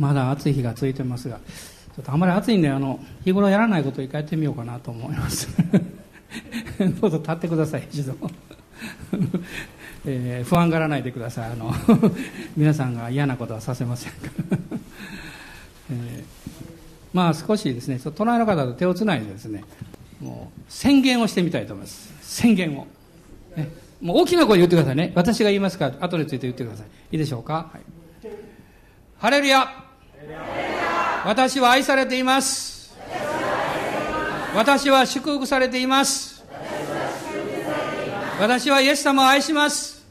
まだ暑い日が続いてますがちょっとあまり暑いんであの日頃やらないことを一回やってみようかなと思います。どうぞ立ってください一度、えー、不安がらないでください。あの 皆さんが嫌なことはさせません。から、えー、まあ少しですね隣の方と手をつないでですねもう宣言をしてみたいと思います。宣言を、ね、もう大きな声で言ってくださいね。私が言いますから後でついて言ってください。いいでしょうか、はい、ハレルヤ！私は愛されています。私は祝福されています。私はイエス様を愛します。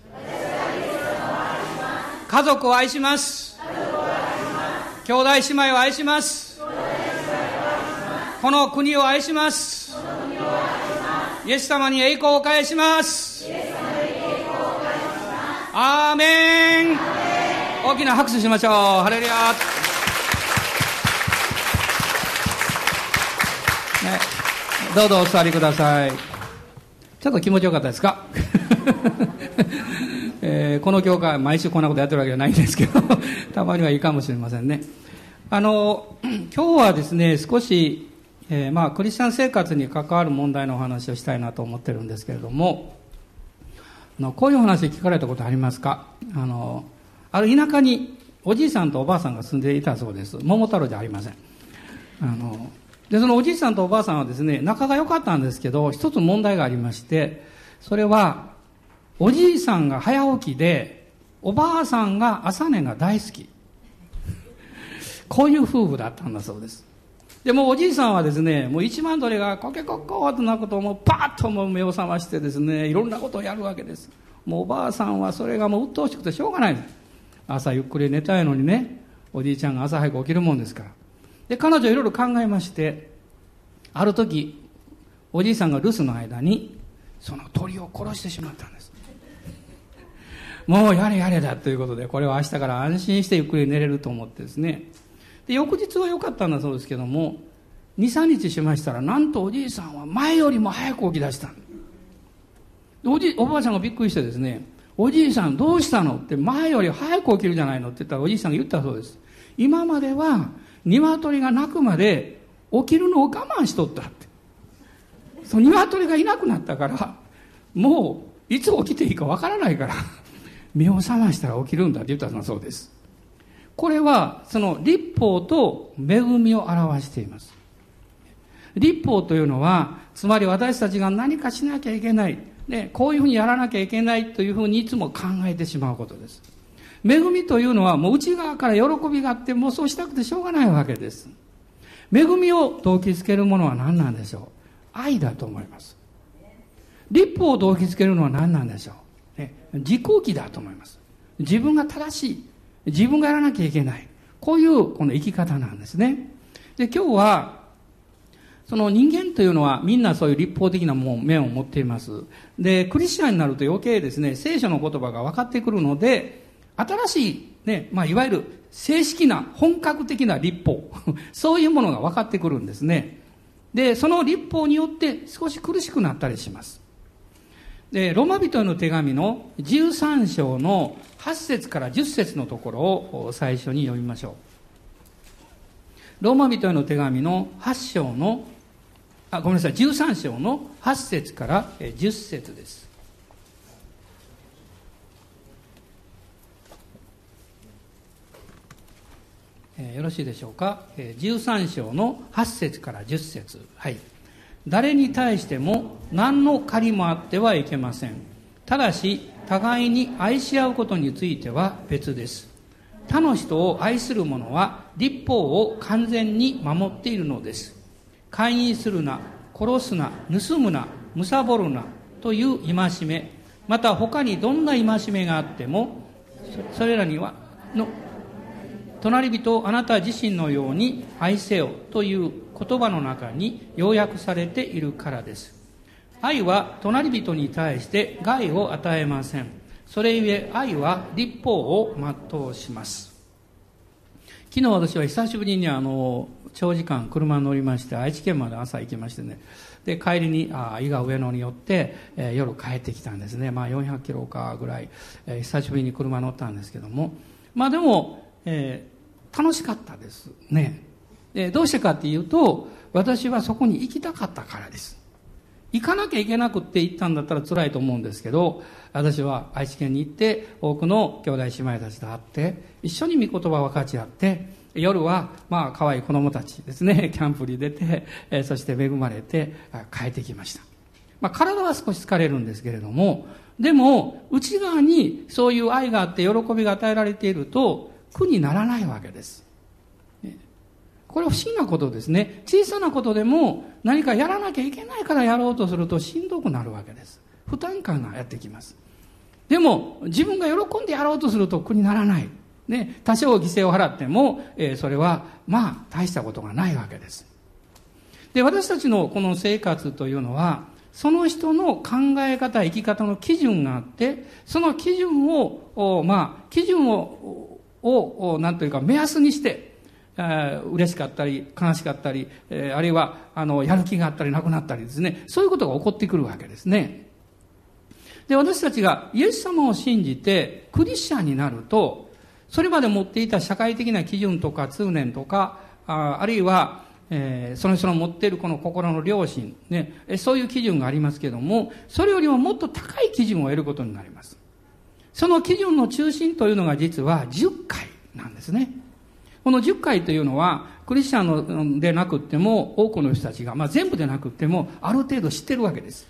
家族を愛します。兄弟姉妹を愛します。この国を愛します。イエス様に栄光を返します。アーメン。大きな拍手しましょう。ハレルヤ、どうぞお座りください。ちょっと気持ちよかったですか？えー、この教会毎週こんなことやってるわけじゃないんですけど たまにはいいかもしれませんね。あの 今日はですね少しえー、まあクリスチャン生活に関わる問題のお話をしたいなと思ってるんですけれどもあのこういう話聞かれたことありますか？あのある田舎におじいさんとおばあさんが住んでいたそうです。桃太郎じゃありません。あのでそのおじいさんとおばあさんはですね仲が良かったんですけど一つ問題がありましてそれはおじいさんが早起きでおばあさんが朝寝が大好き。こういう夫婦だったんだそうです。でもおじいさんはですねもう一万鳥がコケコッコーと鳴くともうパッとも目を覚ましてですねいろんなことをやるわけです。もうおばあさんはそれがもう鬱陶しくてしょうがない。朝ゆっくり寝たいのにねおじいちゃんが朝早く起きるもんですから。で彼女いろいろ考えましてある時おじいさんが留守の間にその鳥を殺してしまったんです。もうやれやれだということでこれは明日から安心してゆっくり寝れると思ってですね。で翌日は良かったんだそうですけども23日しましたらなんとおじいさんは前よりも早く起き出した。おじおばあちゃんがびっくりしてですねおじいさんどうしたのって前より早く起きるじゃないのって言ったらおじいさんが言ったそうです。今までは鶏が鳴くまで起きるのを我慢しとったってその鶏がいなくなったからもういつ起きていいかわからないから目を覚ましたら起きるんだって言ったんだそうですこれはその立法と恵みを表しています。立法というのは、つまり私たちが何かしなきゃいけない、ね、こういうふうにやらなきゃいけないというふうにいつも考えてしまうことです。恵みというのはもう内側から喜びがあってもうそうしたくてしょうがないわけです。恵みを動機づけるものは何なんでしょう？愛だと思います。立法を動機づけるのは何なんでしょう、ね、自己義だと思います。自分が正しい。自分がやらなきゃいけない。こういうこの生き方なんですね。で、今日は、その人間というのはみんなそういう立法的なもう面を持っています。で、クリスチャンになると余計ですね、聖書の言葉が分かってくるので、新しい、ね、まあ、いわゆる正式な本格的な立法、そういうものが分かってくるんですね。で、その立法によって少し苦しくなったりします。で、ロマ人への手紙の13章の8節から10節のところを最初に読みましょう。ローマ人への手紙の8章の、あ、ごめんなさい、13章の8節から10節です。えー、よろしいでしょうか？えー、13章の8節から10節はい。誰に対しても何の借りもあってはいけません。ただし、互いに愛し合うことについては別です。他の人を愛する者は立法を完全に守っているのです。勧誘するな、殺すな、盗むな、貪るなという戒め、また他にどんな戒めがあっても、それらには、の、隣人をあなた自身のように愛せよという言葉の中に要約されているからです。愛は隣人に対して害を与えません。それゆえ愛は立法を全うします。昨日私は久しぶりにあの、長時間車に乗りまして、愛知県まで朝行きましてね、で、帰りに、あ伊賀上野に寄って、えー、夜帰ってきたんですね。まあ400キロかぐらい、えー、久しぶりに車乗ったんですけども、まあでも、えー、楽しかったですね。でどうしてかっていうと、私はそこに行きたかったからです。行かなきゃいけなくって行ったんだったら辛いと思うんですけど、私は愛知県に行って多くの兄弟姉妹たちと会って、一緒に御言葉を分かち合って、夜は、まあ、可愛い子供たちですね、キャンプに出て、そして恵まれて帰ってきました。まあ、体は少し疲れるんですけれども、でも、内側にそういう愛があって喜びが与えられていると、苦にならないわけです。これ不思議なことですね。小さなことでも何かやらなきゃいけないからやろうとするとしんどくなるわけです。負担感がやってきます。でも、自分が喜んでやろうとすると苦にならない。ね、多少犠牲を払っても、えー、それは、まあ、大したことがないわけです。で、私たちのこの生活というのは、その人の考え方、生き方の基準があって、その基準を、まあ、基準を、を、なんというか、目安にして、えー、嬉しかったり、悲しかったり、えー、あるいは、あの、やる気があったり、なくなったりですね、そういうことが起こってくるわけですね。で、私たちがイエス様を信じて、クリスチャンになると、それまで持っていた社会的な基準とか通念とか、ああるいは、えー、その人の持っているこの心の良心、ね、そういう基準がありますけども、それよりももっと高い基準を得ることになります。その基準の中心というのが実は10回なんですね。この10回というのは、クリスチャンでなくっても、多くの人たちが、まあ全部でなくっても、ある程度知ってるわけです。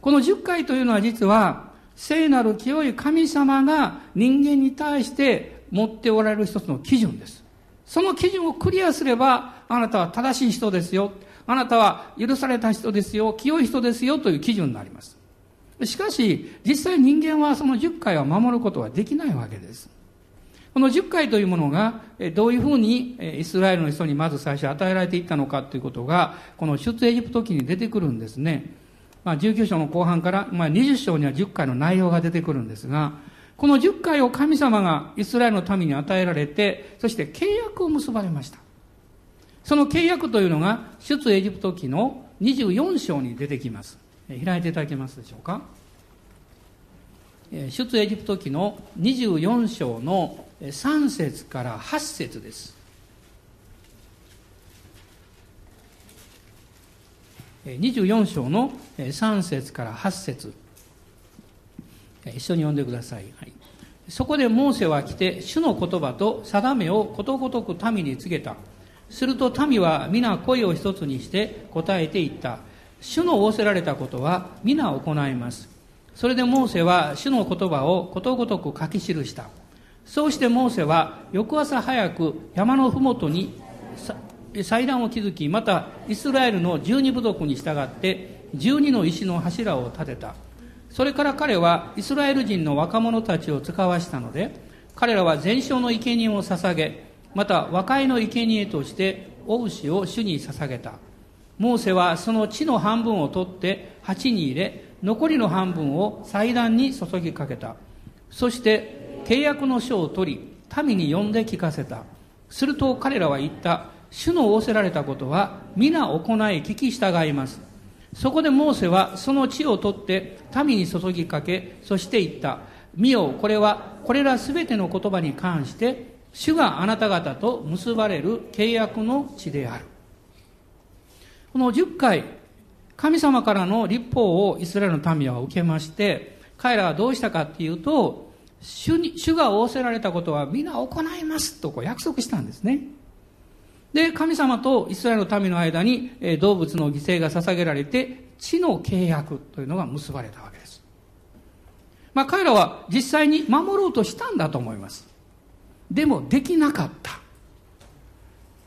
この10回というのは実は、聖なる清い神様が人間に対して持っておられる一つの基準です。その基準をクリアすれば、あなたは正しい人ですよ。あなたは許された人ですよ。清い人ですよという基準になります。しかし、実際人間はその10回は守ることはできないわけです。この10回というものが、どういうふうにイスラエルの人にまず最初与えられていったのかということが、この出エジプト記に出てくるんですね。まあ、19章の後半から、まあ、20章には10回の内容が出てくるんですが、この10回を神様がイスラエルの民に与えられて、そして契約を結ばれました。その契約というのが、出エジプト記の24章に出てきます。開いていただけますでしょうか？出エジプト記の24章の3節から8節です。24章の3節から8節一緒に読んでください。はい、そこでモーセは来て、主の言葉と定めをことごとく民に告げた。すると民は皆声を一つにして答えていった。主の仰せられたことは皆行います。それでモーセは主の言葉をことごとく書き記した。そうしてモーセは翌朝早く山の麓に祭壇を築き、またイスラエルの十二部族に従って十二の石の柱を建てた。それから彼はイスラエル人の若者たちを使わしたので、彼らは全焼の生贄を捧げ、また和解の生贄としてお牛を主に捧げた。モーセはその地の半分を取って鉢に入れ、残りの半分を祭壇に注ぎかけた。そして契約の書を取り、民に呼んで聞かせた。すると彼らは言った。主の仰せられたことは皆行い聞き従います。そこでモーセはその地を取って民に注ぎかけ、そして言った。見よ、これはこれらすべての言葉に関して、主があなた方と結ばれる契約の地である。この10回、神様からの立法をイスラエルの民は受けまして、彼らはどうしたかっていうと、主に、主が仰せられたことは皆行いますとこう約束したんですね。で、神様とイスラエルの民の間に、え動物の犠牲が捧げられて、地の契約というのが結ばれたわけです。まあ彼らは実際に守ろうとしたんだと思います。でもできなかった。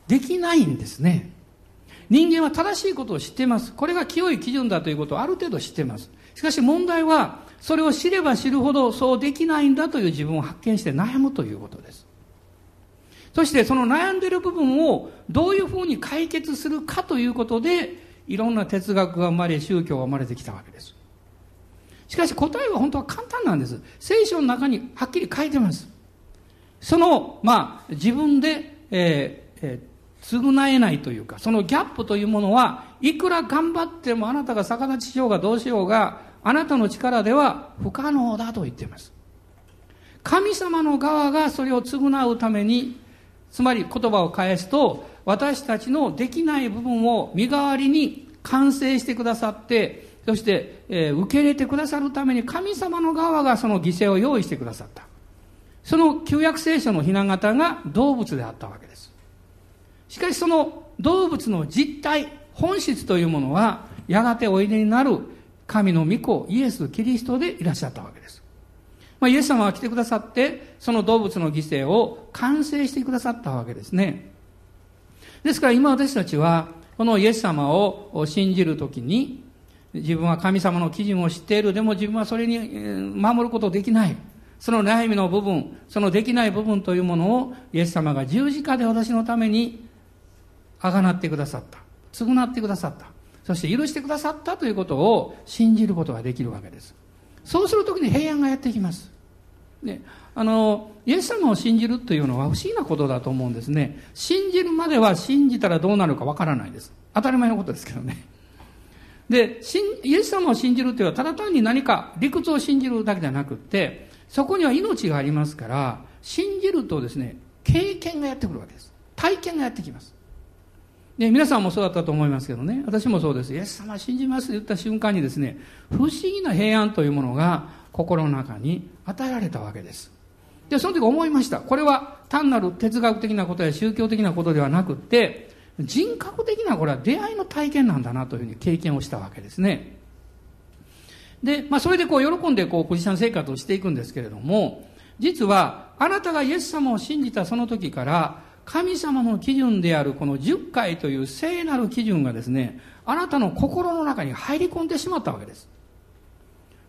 できないんですね。人間は正しいことを知っています。これが清い基準だということをある程度知っています。しかし問題は、それを知れば知るほどそうできないんだという自分を発見して悩むということです。そしてその悩んでいる部分をどういうふうに解決するかということで、いろんな哲学が生まれ、宗教が生まれてきたわけです。しかし答えは本当は簡単なんです。聖書の中にはっきり書いてます。その、まあ、自分で、えーえー、償えないというか、そのギャップというものは、いくら頑張ってもあなたが逆立ちしようがどうしようが、あなたの力では不可能だと言っています。神様の側がそれを償うためにつまり言葉を返すと、私たちのできない部分を身代わりに完成してくださって、そして、えー、受け入れてくださるために神様の側がその犠牲を用意してくださった。その旧約聖書のひな形が動物であったわけです。しかしその動物の実体、本質というものは、やがておいでになる神の御子、イエス・キリストでいらっしゃったわけです。まあ、イエス様は来てくださって、その動物の犠牲を完成してくださったわけですね。ですから今私たちは、このイエス様を信じるときに、自分は神様の基準を知っている。でも自分はそれに守ることできない。その悩みの部分、そのできない部分というものを、イエス様が十字架で私のために、あがなってくださった。償ってくださった。そして許してくださったということを信じることができるわけです。そうするときに平安がやってきます。ね、あの、イエス様を信じるというのは不思議なことだと思うんですね。信じるまでは信じたらどうなるかわからないです。当たり前のことですけどね。で、イエス様を信じるというのはただ単に何か理屈を信じるだけじゃなくって、そこには命がありますから、信じるとですね、経験がやってくるわけです。体験がやってきます。で、皆さんもそうだったと思いますけどね、私もそうです。イエス様信じますと言った瞬間にですね、不思議な平安というものが心の中に与えられたわけです。で、その時思いました。これは単なる哲学的なことや宗教的なことではなくって、人格的なこれは出会いの体験なんだなというふうに経験をしたわけですね。で、まあそれでこう喜んでこうクリスチャン生活をしていくんですけれども、実はあなたがイエス様を信じたその時から、神様の基準であるこの10回という聖なる基準がですね、あなたの心の中に入り込んでしまったわけです。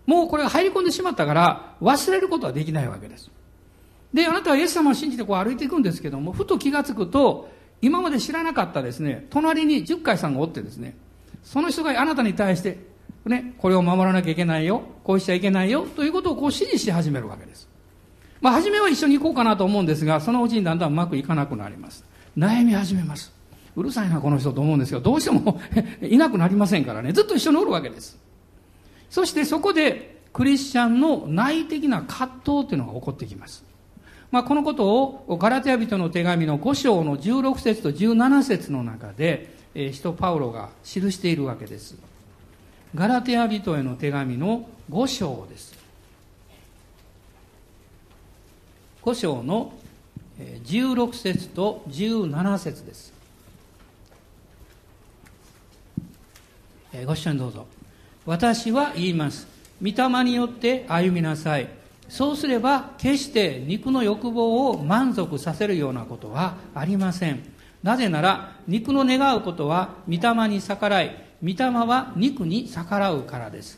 もうこれが入り込んでしまったから忘れることはできないわけです。で、あなたはイエス様を信じてこう歩いていくんですけども、ふと気がつくと、今まで知らなかったですね、隣に10回さんがおってですね、その人があなたに対して、ね、これを守らなきゃいけないよ、こうしちゃいけないよ、ということをこう指示し始めるわけです。まあ、初めは一緒に行こうかなと思うんですが、そのうちにだんだんうまくいかなくなります。悩み始めます。うるさいな、この人と思うんですが、どうしても いなくなりませんからね、ずっと一緒におるわけです。そしてそこでクリスチャンの内的な葛藤というのが起こってきます。まあ、このことをガラテヤ人の手紙の5章の16節と17節の中で、えー、使徒パウロが記しているわけです。ガラテヤ人への手紙の5章です。5章の16節と17節です。ご一緒にどうぞ。私は言います。御霊によって歩みなさい。そうすれば、決して肉の欲望を満足させるようなことはありません。なぜなら、肉の願うことは御霊に逆らい、御霊は肉に逆らうからです。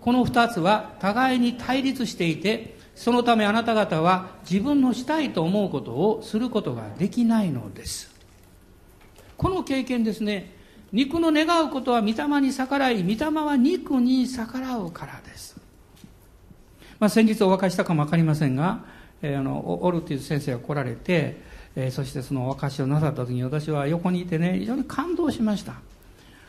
この二つは互いに対立していて、そのためあなた方は自分のしたいと思うことをすることができないのです。この経験ですね、肉の願うことは御霊に逆らい、御霊は肉に逆らうからです。まあ、先日お別れしたかもわかりませんが、えー、あの、オルティズ先生が来られて、えー、そしてそのお別れをなさった時に私は横にいてね、非常に感動しました。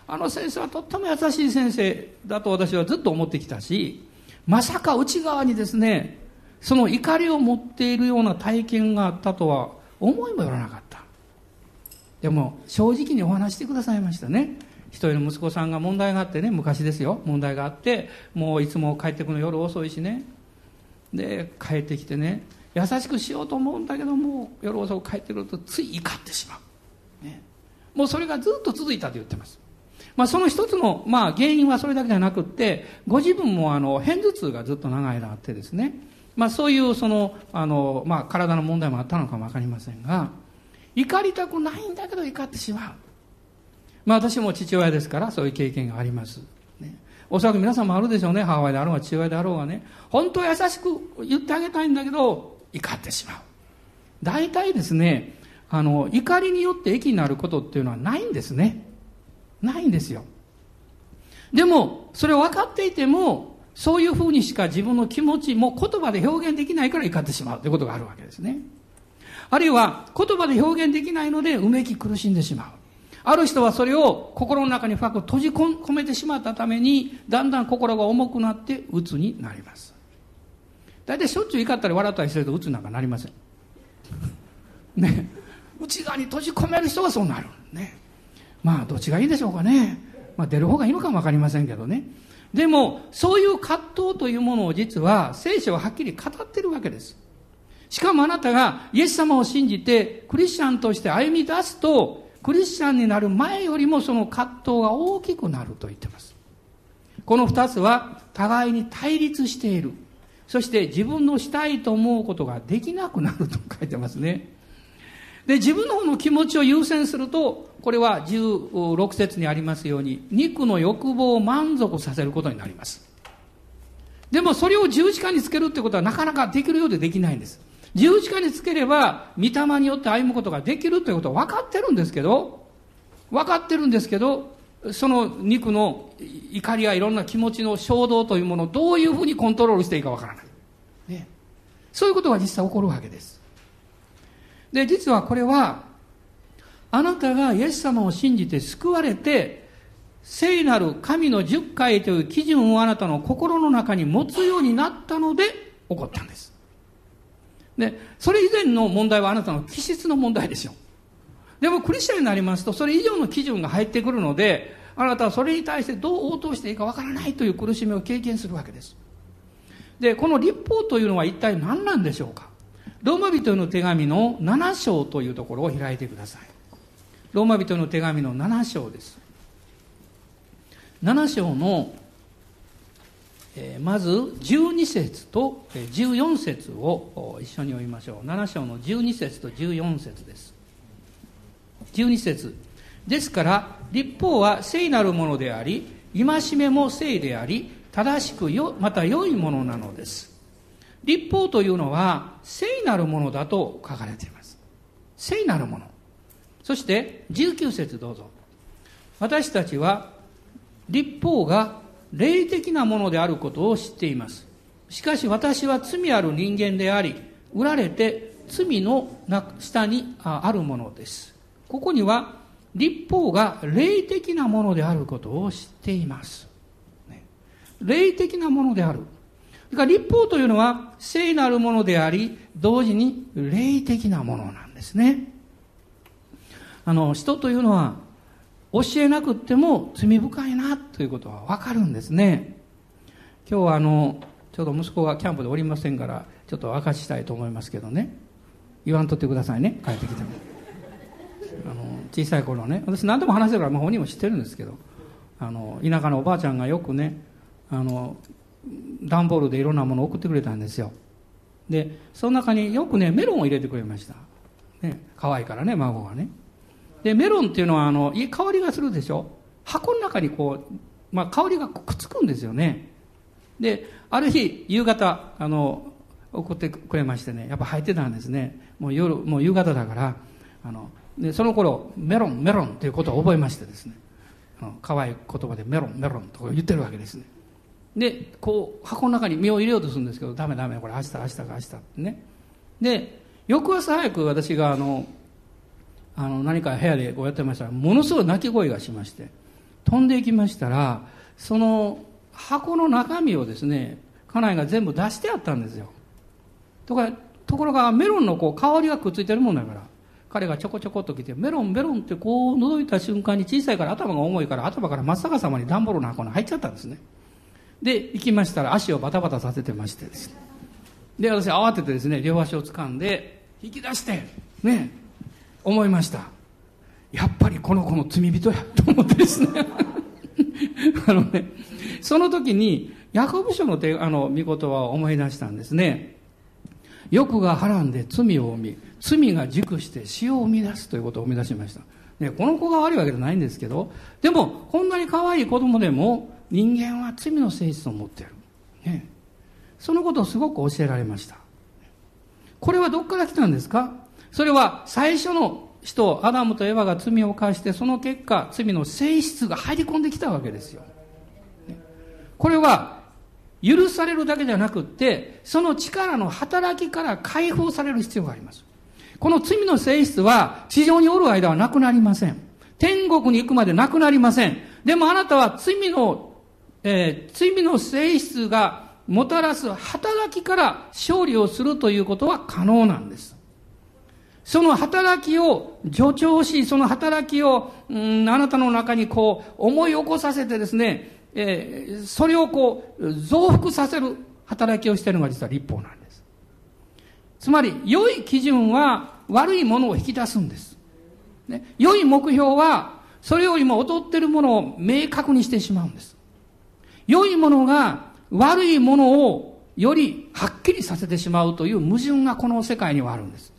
あの先生はとっても優しい先生だと私はずっと思ってきたし、まさか内側にですね、その怒りを持っているような体験があったとは思いもよらなかった。でも正直にお話してくださいましたね。一人の息子さんが問題があってね昔ですよ。問題があってもういつも帰ってくの夜遅いしね。で帰ってきてね優しくしようと思うんだけども夜遅く帰ってくるとつい怒ってしまう、ね、もうそれがずっと続いたと言ってます。まあ、その一つの、まあ、原因はそれだけじゃなくって、ご自分もあの、片頭痛がずっと長い間あってですね、まあ、そういうその、あの、まあ、体の問題もあったのかもわかりませんが、怒りたくないんだけど怒ってしまう。まあ私も父親ですからそういう経験があります。ね、おそらく皆さんもあるでしょうね。母親であろうが父親であろうがね。本当は優しく言ってあげたいんだけど怒ってしまう。大体ですね、あの、怒りによって益になることっていうのはないんですね。ないんですよ。でも、それを分かっていても、そういうふうにしか自分の気持ちも言葉で表現できないから怒ってしまうということがあるわけですね。あるいは言葉で表現できないのでうめき苦しんでしまう。ある人はそれを心の中に深く閉じ込めてしまったために、だんだん心が重くなって鬱になります。大体しょっちゅう怒ったり笑ったりすると鬱なんかなりません。ね。内側に閉じ込める人がそうなる。ね。まあ、どっちがいいんでしょうかね。まあ、出る方がいいのかもわかりませんけどね。でも、そういう葛藤というものを実は聖書ははっきり語ってるわけです。しかもあなたがイエス様を信じてクリスチャンとして歩み出すと、クリスチャンになる前よりもその葛藤が大きくなると言ってます。この二つは互いに対立している。そして自分のしたいと思うことができなくなると書いてますね。で、自分の方の気持ちを優先すると、これは16節にありますように、肉の欲望を満足させることになります。でもそれを十字架につけるってことはなかなかできるようでできないんです。十字架につければ、御霊によって歩むことができるということは分かってるんですけど、分かってるんですけど、その肉の怒りやいろんな気持ちの衝動というものをどういうふうにコントロールしていいか分からない。ね。そういうことが実際起こるわけです。で、実はこれは、あなたがイエス様を信じて救われて、聖なる神の十回という基準をあなたの心の中に持つようになったので起こったんです。で、それ以前の問題はあなたの気質の問題ですよ。でもクリスチャンになりますと、それ以上の基準が入ってくるので、あなたはそれに対してどう応答していいかわからないという苦しみを経験するわけです。で、この立法というのは一体何なんでしょうか？ローマ人の手紙の7章というところを開いてください。ローマ人の手紙の7章です。7章のまず12節と14節を一緒に読みましょう7章の12節と14節です12節ですから立法は聖なるものであり戒めも聖であり正しくよまた良いものなのです立法というのは聖なるものだと書かれています聖なるものそして19節どうぞ私たちは立法が霊的なものであることを知っています。しかし私は罪ある人間であり、売られて罪の下にあるものです。ここには、立法が霊的なものであることを知っています。霊的なものである。だから立法というのは聖なるものであり、同時に霊的なものなんですね。あの、人というのは教えなくっても罪深いなということはわかるんですね。今日はあの、ちょうど息子がキャンプでおりませんから、ちょっと明かしたいと思いますけどね。言わんとってくださいね、帰ってきても。あの、小さい頃ね、私何でも話してるから、まあ、本人も知ってるんですけど、あの、田舎のおばあちゃんがよくね、あの、段ボールでいろんなものを送ってくれたんですよ。で、その中によくね、メロンを入れてくれました。ね、可愛いからね、孫がね。で、メロンっていうのは、あの、いい香りがするでしょ？箱の中にこう、まあ、香りがくっつくんですよね。で、ある日、夕方、あの、送ってくれましてね、やっぱ入ってたんですね。もう夜、もう夕方だから、あの、で、その頃、メロン、メロンっていうことを覚えましてですね。可愛い言葉でメロン、メロンとか言ってるわけですね。で、こう、箱の中に身を入れようとするんですけど、ダメダメ、これ明日、明日か明日ってね。で、翌朝早く私があの、あの何か部屋でこうやってましたらものすごい鳴き声がしまして飛んでいきましたらその箱の中身をですね家内が全部出してあったんですよとかところがメロンのこう香りがくっついてるもんだから彼がちょこちょこっと来てメロンメロンってこう覗いた瞬間に小さいから頭が重いから頭から真っ逆さまに段ボールの箱に入っちゃったんですねで行きましたら足をバタバタさせてましてですで私慌ててですね両足を掴んで引き出してね思いました。やっぱりこの子の罪人やと思ってですね。あのねその時にヤコブ書の手あの御言葉を思い出したんですね。欲がはらんで罪を生み罪が熟して死を生み出すということを生み出しました、ね、この子が悪いわけじゃないんですけどでもこんなに可愛い子供でも人間は罪の性質を持っている、ね、そのことをすごく教えられましたこれはどっから来たんですか？それは最初の人、アダムとエヴァが罪を犯して、その結果、罪の性質が入り込んできたわけですよ。これは、許されるだけじゃなくって、その力の働きから解放される必要があります。この罪の性質は、地上におる間はなくなりません。天国に行くまでなくなりません。でもあなたは罪の、えー、罪の性質がもたらす働きから勝利をするということは可能なんです。その働きを助長し、その働きを、うん、あなたの中にこう、思い起こさせてですね、えー、それをこう、増幅させる働きをしているのが実は立法なんです。つまり、良い基準は悪いものを引き出すんです。ね、良い目標は、それよりも劣ってるものを明確にしてしまうんです。良いものが悪いものをよりはっきりさせてしまうという矛盾がこの世界にはあるんです。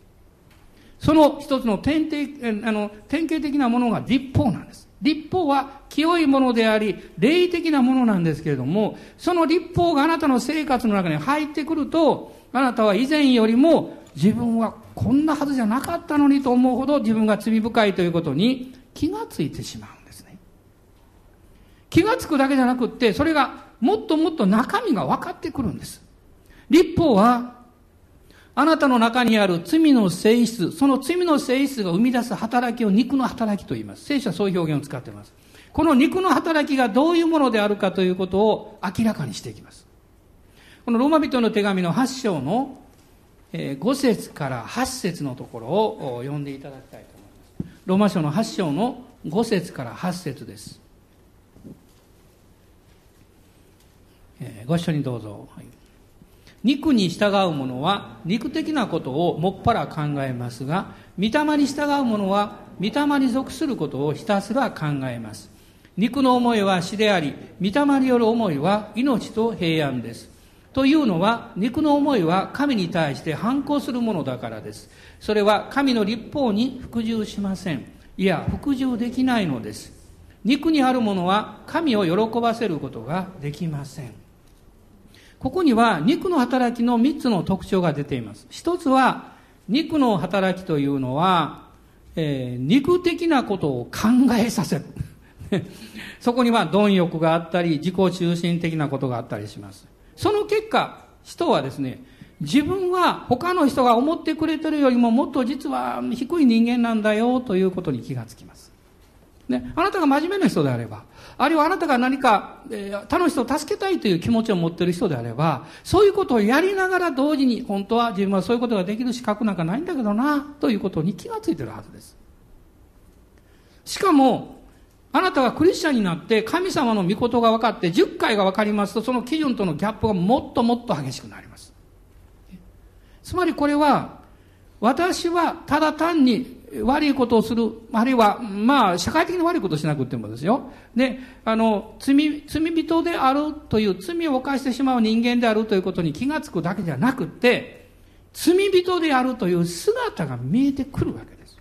その一つの典型あの典型的なものが立法なんです。立法は清いものであり、霊的なものなんですけれども、その立法があなたの生活の中に入ってくると、あなたは以前よりも自分はこんなはずじゃなかったのにと思うほど自分が罪深いということに気がついてしまう。気がつくだけじゃなくって、それがもっともっと中身が分かってくるんです。立法は、あなたの中にある罪の性質、その罪の性質が生み出す働きを肉の働きと言います。聖書はそういう表現を使っています。この肉の働きがどういうものであるかということを明らかにしていきます。このローマ人の手紙の8章の5節から8節のところを読んでいただきたいと思います。ローマ書の8章の5節から8節です。ご一緒にどうぞ。肉に従う者は肉的なことをもっぱら考えますが、御霊に従う者は御霊に属することをひたすら考えます。肉の思いは死であり、御霊による思いは命と平安です。というのは、肉の思いは神に対して反抗するものだからです。それは神の立法に服従しません。いや、服従できないのです。肉にあるものは神を喜ばせることができません。ここには肉の働きの3つの特徴が出ています。一つは、肉の働きというのは、えー、肉的なことを考えさせる。そこには貪欲があったり、自己中心的なことがあったりします。その結果、人はですね、自分は他の人が思ってくれてるよりももっと実は低い人間なんだよということに気がつきます。ね、あなたが真面目な人であれば、あるいはあなたが何か、えー、他の人を助けたいという気持ちを持っている人であれば、そういうことをやりながら同時に、本当は自分はそういうことができる資格なんかないんだけどな、ということに気がついてるはずです。しかも、あなたがクリスチャンになって神様の御事が分かって10回が分かりますと、その基準とのギャップがもっともっと激しくなります。つまりこれは、私はただ単に悪いことをする、あるいは、まあ、社会的に悪いことをしなくてもですよ。で、あの、罪、罪人であるという、罪を犯してしまう人間であるということに気がつくだけじゃなくて、罪人であるという姿が見えてくるわけです。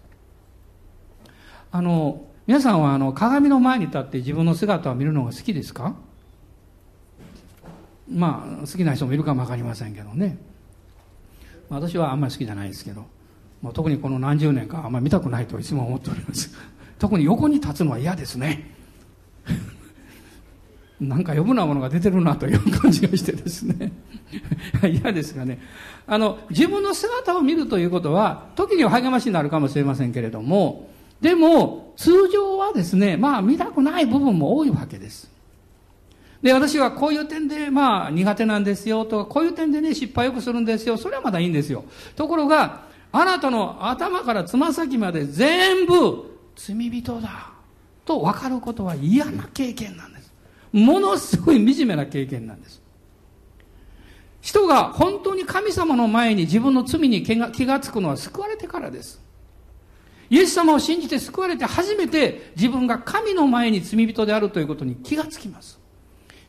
あの、皆さんはあの、鏡の前に立って自分の姿を見るのが好きですか？まあ、好きな人もいるかもわかりませんけどね。私はあんまり好きじゃないですけど。まあ、特にこの何十年かあんまり見たくないといつも思っております。特に横に立つのは嫌ですね。なんか余分なものが出てるなという感じがしてですね。嫌ですがね。あの自分の姿を見るということは時には励ましになるかもしれませんけれどもでも通常はですねまあ見たくない部分も多いわけです。で、私はこういう点で、まあ、苦手なんですよとか、こういう点でね、失敗よくするんですよ。それはまだいいんですよ。ところが、あなたの頭からつま先まで全部罪人だと分かることは嫌な経験なんです。ものすごい惨めな経験なんです。人が本当に神様の前に自分の罪に気が気がつくのは救われてからです。イエス様を信じて救われて初めて自分が神の前に罪人であるということに気がつきます。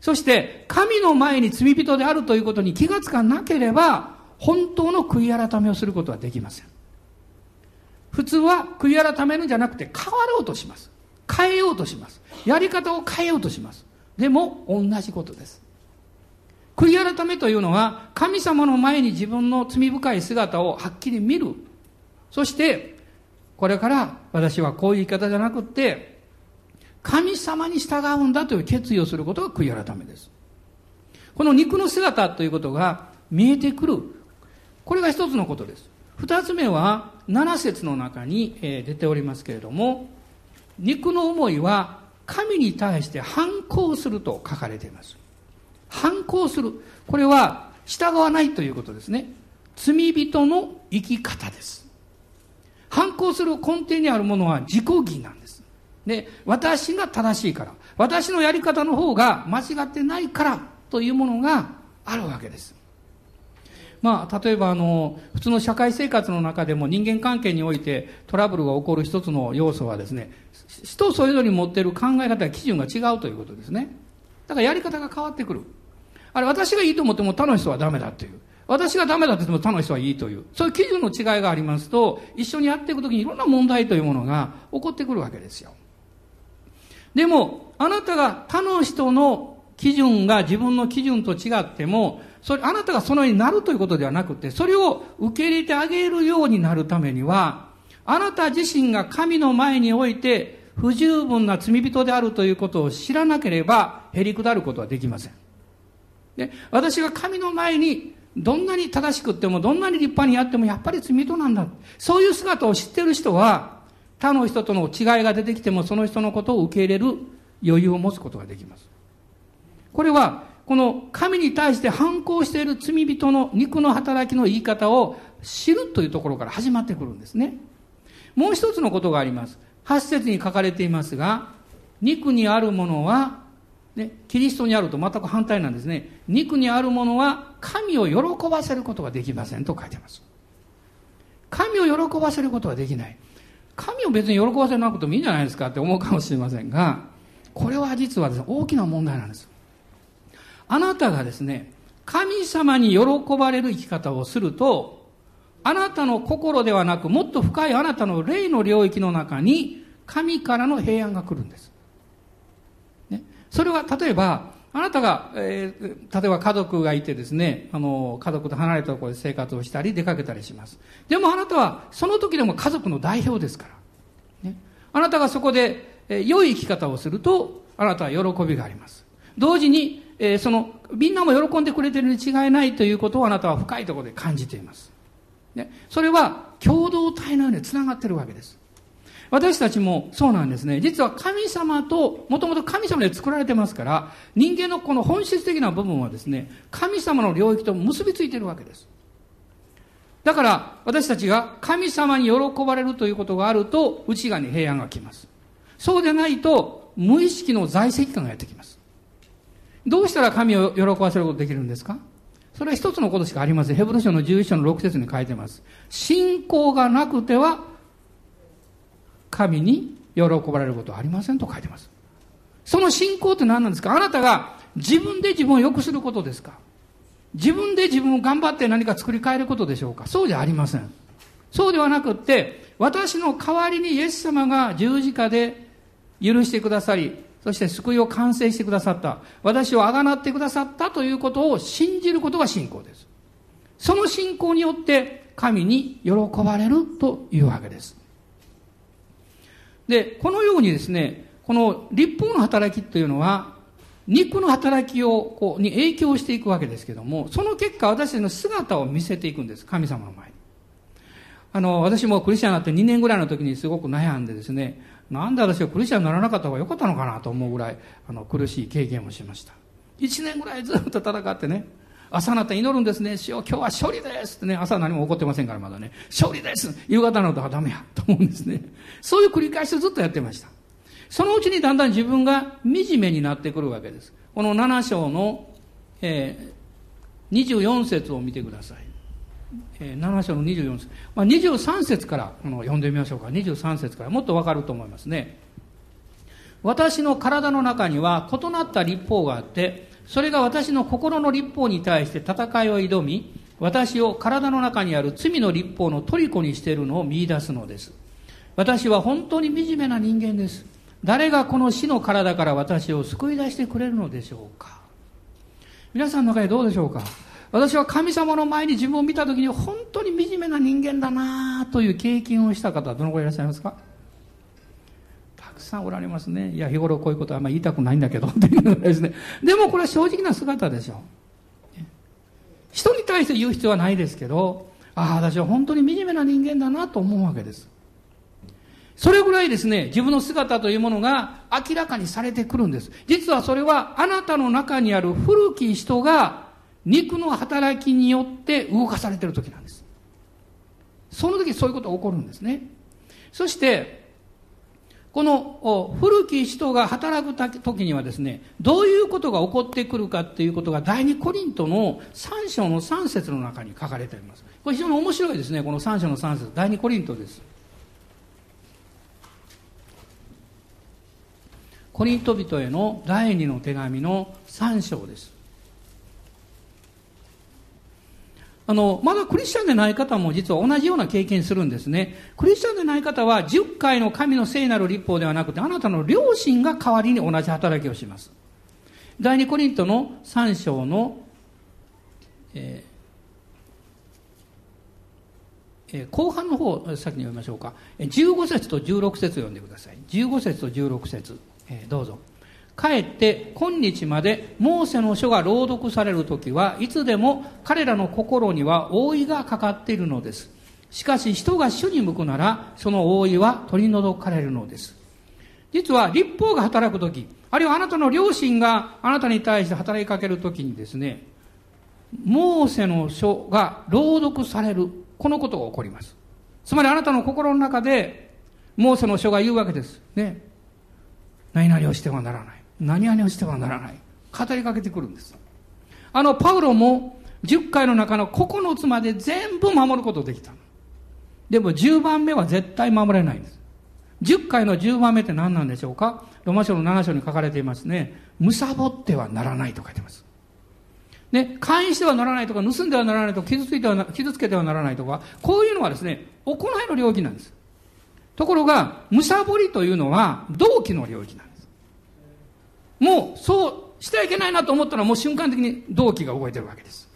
そして神の前に罪人であるということに気がつかなければ本当の悔い改めをすることはできません。普通は悔い改めるんじゃなくて変わろうとします。変えようとします。やり方を変えようとします。でも同じことです。悔い改めというのは神様の前に自分の罪深い姿をはっきり見る。そしてこれから私はこういう言い方じゃなくって神様に従うんだという決意をすることが悔い改めです。この肉の姿ということが見えてくるこれが一つのことです。二つ目は、七節の中に出ておりますけれども、肉の思いは神に対して反抗すると書かれています。反抗する。これは従わないということですね。罪人の生き方です。反抗する根底にあるものは自己義なんです。で、私が正しいから、私のやり方の方が間違ってないからというものがあるわけです。まあ、例えばあの、普通の社会生活の中でも人間関係においてトラブルが起こる一つの要素はですね、人それぞれに持っている考え方や基準が違うということですね。だからやり方が変わってくる。あれ、私がいいと思っても他の人はダメだという。私がダメだって言っても他の人はいいという。そういう基準の違いがありますと、一緒にやっていくときにいろんな問題というものが起こってくるわけですよ。でも、あなたが他の人の基準が自分の基準と違っても、それ、あなたがそのようになるということではなくて、それを受け入れてあげるようになるためには、あなた自身が神の前において不十分な罪人であるということを知らなければ、へりくだることはできません。で、私が神の前にどんなに正しくっても、どんなに立派にやっても、やっぱり罪人なんだ。そういう姿を知っている人は、他の人との違いが出てきても、その人のことを受け入れる余裕を持つことができます。これは、この神に対して反抗している罪人の肉の働きの言い方を知るというところから始まってくるんですね。もう一つのことがあります。八節に書かれていますが、肉にあるものは、ね、キリストにあると全く反対なんですね。肉にあるものは神を喜ばせることができませんと書いてます。神を喜ばせることはできない。神を別に喜ばせなくてもいいんじゃないですかって思うかもしれませんが、これは実はですね、大きな問題なんです。あなたがですね、神様に喜ばれる生き方をすると、あなたの心ではなく、もっと深いあなたの霊の領域の中に、神からの平安が来るんです。ね、それは例えば、あなたが、えー、例えば家族がいてですね、あの、家族と離れたところで生活をしたり、出かけたりします。でもあなたは、その時でも家族の代表ですから。ね、あなたがそこで、えー、良い生き方をすると、あなたは喜びがあります。同時に、えー、その、みんなも喜んでくれてるに違いないということをあなたは深いところで感じています。ね、それは共同体のように繋がってるわけです。私たちもそうなんですね。実は神様と、もともと神様で作られてますから、人間のこの本質的な部分はですね、神様の領域と結びついてるわけです。だから、私たちが神様に喜ばれるということがあると、内側に平安が来ます。そうでないと、無意識の在籍感がやってきます。どうしたら神を喜ばせることできるんですか？それは一つのことしかありません。ヘブル書の11章の6節に書いてます。信仰がなくては、神に喜ばれることはありませんと書いてます。その信仰って何なんですか？あなたが自分で自分を良くすることですか？自分で自分を頑張って何か作り変えることでしょうか？そうじゃありません。そうではなくって、私の代わりにイエス様が十字架で許してくださり、そして救いを完成してくださった。私をあがなってくださったということを信じることが信仰です。その信仰によって神に喜ばれるというわけです。で、このようにですね、この立法の働きというのは、肉の働きをこうに影響していくわけですけども、その結果私たちの姿を見せていくんです。神様の前に。あの、私もクリスチャンになって2年ぐらいの時にすごく悩んでですね、なんで私がクリスチャンにならなかった方が良かったのかなと思うぐらい、あの、苦しい経験をしました。1年ぐらいずっと戦ってね、朝なった祈るんですね。師匠、今日は勝利ですってね、朝何も起こってませんからまだね。勝利です夕方のとはダメやと思うんですね。そういう繰り返しをずっとやってました。そのうちにだんだん自分が惨めになってくるわけです。この7章の、えー、24節を見てください。7章の24節。まあ、23節からこの読んでみましょうか。23節からもっとわかると思いますね。私の体の中には異なった立法があって、それが私の心の立法に対して戦いを挑み、私を体の中にある罪の立法の虜にしているのを見出すのです。私は本当に惨めな人間です。誰がこの死の体から私を救い出してくれるのでしょうか皆さんの中でどうでしょうか私は神様の前に自分を見た時に本当に惨めな人間だなという経験をした方、どのくらいいらっしゃいますか？たくさんおられますね。いや、日頃こういうことはあんまり言いたくないんだけど、っていうのがですね。でもこれは正直な姿でしょう。人に対して言う必要はないですけど、ああ、私は本当に惨めな人間だなと思うわけです。それぐらいですね、自分の姿というものが明らかにされてくるんです。実はそれはあなたの中にある古き人が肉の働きによって動かされてる時なんです。その時そういうことが起こるんですね。そして、この古き人が働く時にはですね、どういうことが起こってくるかっていうことが第二コリントの3章の3節の中に書かれています。これ非常に面白いですね、この3章の3節第二コリントです。コリント人への第二の手紙の3章です。あの、まだクリスチャンでない方も実は同じような経験するんですね。クリスチャンでない方は10回の神の聖なる立法ではなくて、あなたの両親が代わりに同じ働きをします。第二コリントの3章の、えーえ、後半の方、先に読みましょうか。15節と16節読んでください。15節と16節、えー、どうぞ。かえって今日までモーセの書が朗読される時はいつでも彼らの心には覆いがかかっているのです。しかし人が主に向くならその覆いは取り除かれるのです。実は立法が働く時、あるいはあなたの両親があなたに対して働きかける時にですね、モーセの書が朗読される、このことが起こります。つまりあなたの心の中で、モーセの書が言うわけです。ね。何々をしてはならない。何々をしてはならない。語りかけてくるんです。あの、パウロも10回の中の9つまで全部守ることできた。でも10番目は絶対守れないんです。10回の10番目って何なんでしょうか？ロマ書の7章に書かれていますね。むさぼってはならないと書いてます。ね、会員してはならないとか、盗んではならないとか、傷ついては傷つけてはならないとか、こういうのはですね、行いの領域なんです。ところが、むさぼりというのは、動機の領域なんです。もうそうしてはいけないなと思ったらもう瞬間的に動機が動いてるわけです。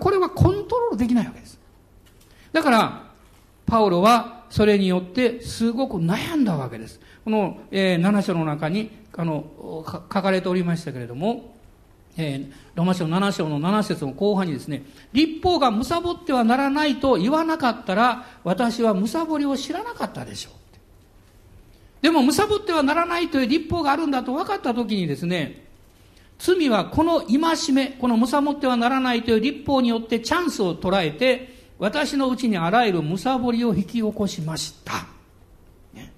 これはコントロールできないわけです。だから、パウロはそれによってすごく悩んだわけです。この、えー、7章の中にあの書かれておりましたけれども、えー、ロマ書7章の7節の後半にですね、立法が貪ってはならないと言わなかったら、私は貪りを知らなかったでしょう。でも、貪ってはならないという立法があるんだと分かったときにですね、罪はこの戒め、この貪ってはならないという立法によってチャンスを捉えて、私のうちにあらゆる貪りを引き起こしました。ね、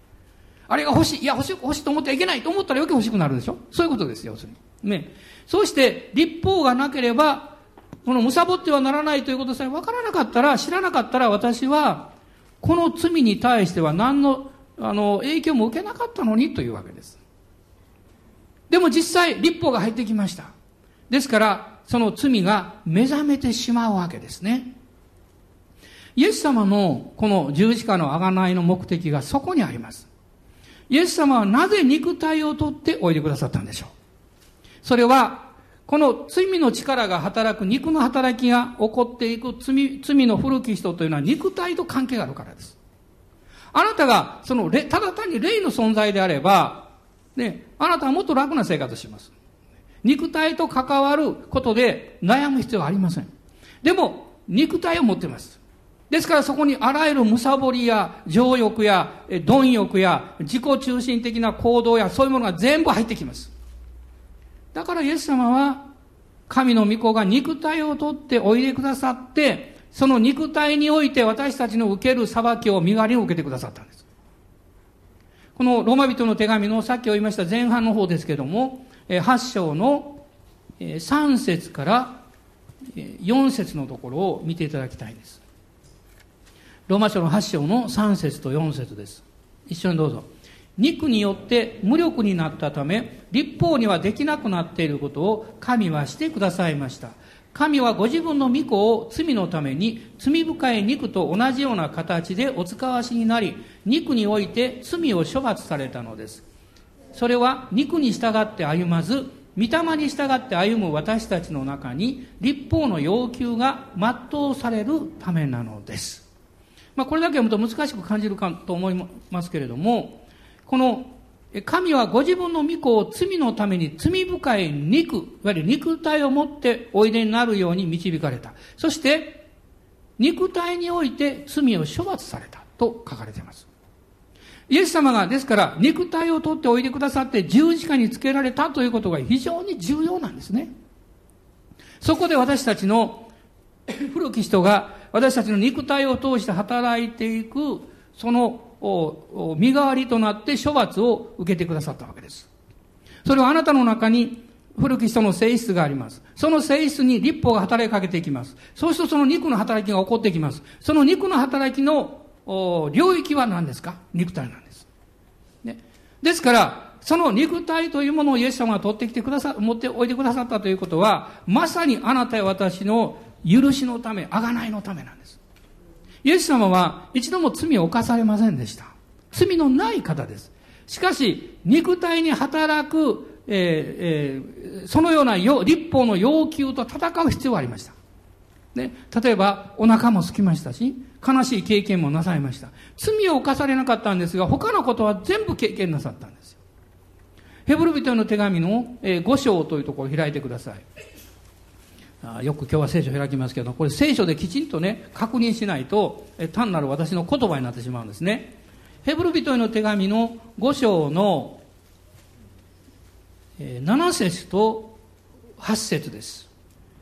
あれが欲しい、いや欲しい、欲しいと思ってはいけないと思ったら余計欲しくなるでしょ？そういうことですよ、要するに。ね。そして、立法がなければ、この貪ってはならないということさえ分からなかったら、知らなかったら私は、この罪に対しては何のあの、影響も受けなかったのにというわけです。でも実際、立法が入ってきました。ですから、その罪が目覚めてしまうわけですね。イエス様のこの十字架の贖いの目的がそこにあります。イエス様はなぜ肉体を取っておいでくださったんでしょう。それは、この罪の力が働く肉の働きが起こっていく罪罪の古き人というのは肉体と関係があるからです。あなたが、その、ただ単に霊の存在であれば、ね、あなたはもっと楽な生活をします。肉体と関わることで悩む必要はありません。でも、肉体を持っています。ですからそこにあらゆる貪りや情欲や貪欲や自己中心的な行動やそういうものが全部入ってきます。だからイエス様は神の御子が肉体をとっておいでくださってその肉体において私たちの受ける裁きを身代わりに受けてくださったんです。このローマ人の手紙のさっき言いました前半の方ですけども、8章の3節から4節のところを見ていただきたいです。ローマ書の8章の3節と4節です。一緒にどうぞ。肉によって無力になったため、立法にはできなくなっていることを神はしてくださいました。神はご自分の御子を罪のために罪深い肉と同じような形でお使わしになり肉において罪を処罰されたのです。それは肉に従って歩まず御霊に従って歩む私たちの中に立法の要求が全うされるためなのです、まあ、これだけ読むと難しく感じるかと思いますけれどもこの神はご自分の御子を罪のために罪深い肉、いわゆる肉体を持っておいでになるように導かれた。そして、肉体において罪を処罰されたと書かれています。イエス様が、ですから、肉体を取っておいでくださって十字架につけられたということが非常に重要なんですね。そこで私たちの 古き人が私たちの肉体を通して働いていく、その身代わりとなって処罰を受けてくださったわけです。それはあなたの中に古き人の性質があります。その性質に立法が働きかけていきます。そうするとその肉の働きが起こってきます。その肉の働きの領域は何ですか？肉体なんです。ね。ですから、その肉体というものをイエス様が取ってきてくださ、持っておいてくださったということは、まさにあなたや私の許しのため、贖いのためなんです。イエス様は一度も罪を犯されませんでした。罪のない方です。しかし、肉体に働く、えーえー、そのような立法の要求と戦う必要がありました。ね、例えば、お腹も空きましたし、悲しい経験もなさいました。罪を犯されなかったんですが、他のことは全部経験なさったんですよ。ヘブル人の手紙の、えー、5章というところを開いてください。あよく今日は聖書を開きますけど、これ聖書できちんとね、確認しないと、え単なる私の言葉になってしまうんですね。ヘブル人への手紙の5章の、え、7節と8節です。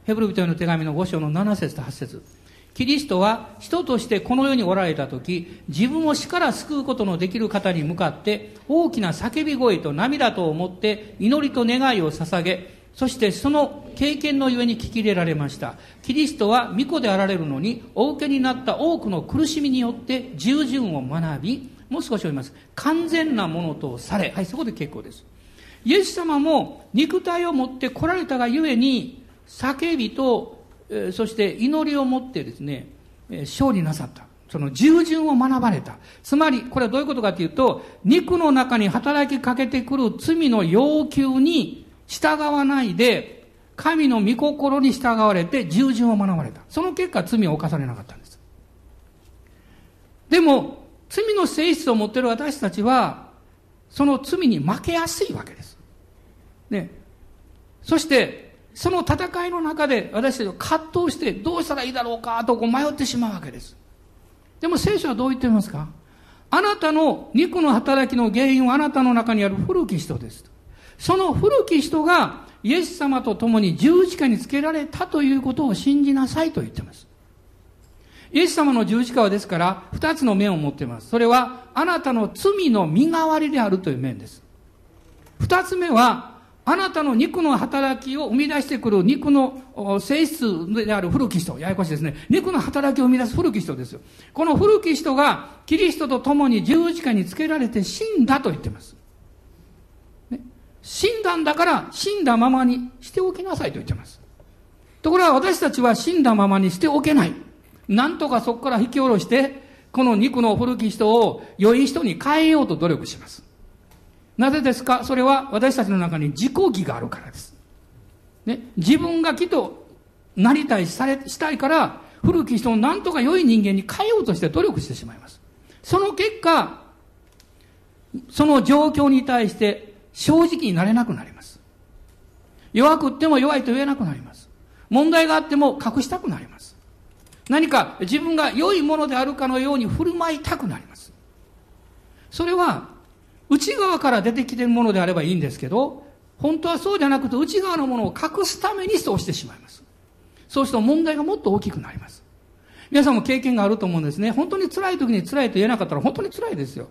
ヘブル人への手紙の5章の7節と8節キリストは人としてこの世におられた時、自分を死から救うことのできる方に向かって大きな叫び声と涙と思って祈りと願いを捧げ、そしてその経験のゆえに聞き入れられました。キリストは巫女であられるのに、お受けになった多くの苦しみによって従順を学び、もう少し読みます。完全なものとされ。はい、そこで結構です。イエス様も肉体を持って来られたがゆえに、叫びと、えそして祈りを持ってですね、え勝利なさった。その従順を学ばれた。つまり、これはどういうことかというと、肉の中に働きかけてくる罪の要求に従わないで、神の御心に従われて従順を学ばれた。その結果、罪を犯されなかったんです。でも、罪の性質を持っている私たちは、その罪に負けやすいわけです。ね。そして、その戦いの中で私たちは葛藤してどうしたらいいだろうかとこう迷ってしまうわけです。でも聖書はどう言ってますか？あなたの肉の働きの原因はあなたの中にある古き人です。その古き人がイエス様と共に十字架につけられたということを信じなさいと言っています。イエス様の十字架はですから、二つの面を持っています。それは、あなたの罪の身代わりであるという面です。二つ目は、あなたの肉の働きを生み出してくる肉の性質である古き人、ややこしいですね。肉の働きを生み出す古き人ですよ。この古き人がキリストと共に十字架につけられて死んだと言っています。死んだんだから死んだままにしておきなさいと言ってます。ところが私たちは死んだままにしておけない。なんとかそこから引き下ろして、この肉の古き人を良い人に変えようと努力します。なぜですか？それは私たちの中に自己義があるからです。ね、自分がきとなりたいされ、したいから、古き人をなんとか良い人間に変えようとして努力してしまいます。その結果、その状況に対して正直になれなくなります。弱くっても弱いと言えなくなります。問題があっても隠したくなります。何か自分が良いものであるかのように振る舞いたくなります。それは内側から出てきてるものであればいいんですけど、本当はそうじゃなくて内側のものを隠すためにそうしてしまいます。そうすると問題がもっと大きくなります。皆さんも経験があると思うんですね。本当に辛い時に辛いと言えなかったら本当に辛いですよ。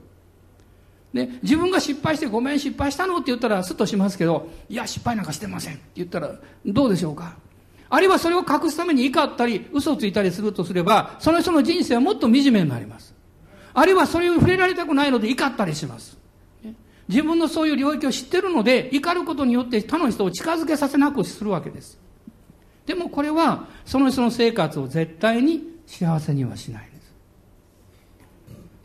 ね、自分が失敗してごめん失敗したのって言ったらスッとしますけど、いや失敗なんかしてませんって言ったらどうでしょうか？あるいはそれを隠すために怒ったり嘘をついたりするとすれば、その人の人生はもっと惨めになります。あるいはそれを触れられたくないので怒ったりします。自分のそういう領域を知ってるので、怒ることによって他の人を近づけさせなくするわけです。でもこれは、その人の生活を絶対に幸せにはしない。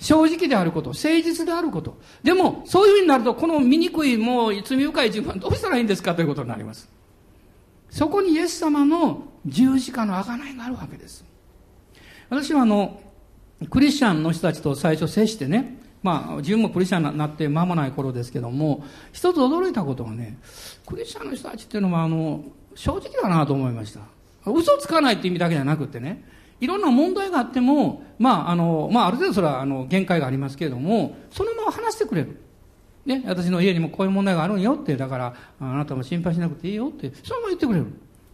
正直であること、誠実であること。でも、そういうふうになると、この醜い、もう罪深い自分はどうしたらいいんですかということになります。そこにイエス様の十字架の贖いがあるわけです。私はあの、クリスチャンの人たちと最初接してね、まあ、自分もクリスチャンになって間もない頃ですけども、一つ驚いたことはね、クリスチャンの人たちっていうのは、あの、正直だなと思いました。嘘つかないって意味だけじゃなくてね、いろんな問題があっても、まあ、あの、まあ、ある程度それは、あの、限界がありますけれども、そのまま話してくれる。ね、私の家にもこういう問題があるんよって、だから、あなたも心配しなくていいよって、そのまま言ってくれる。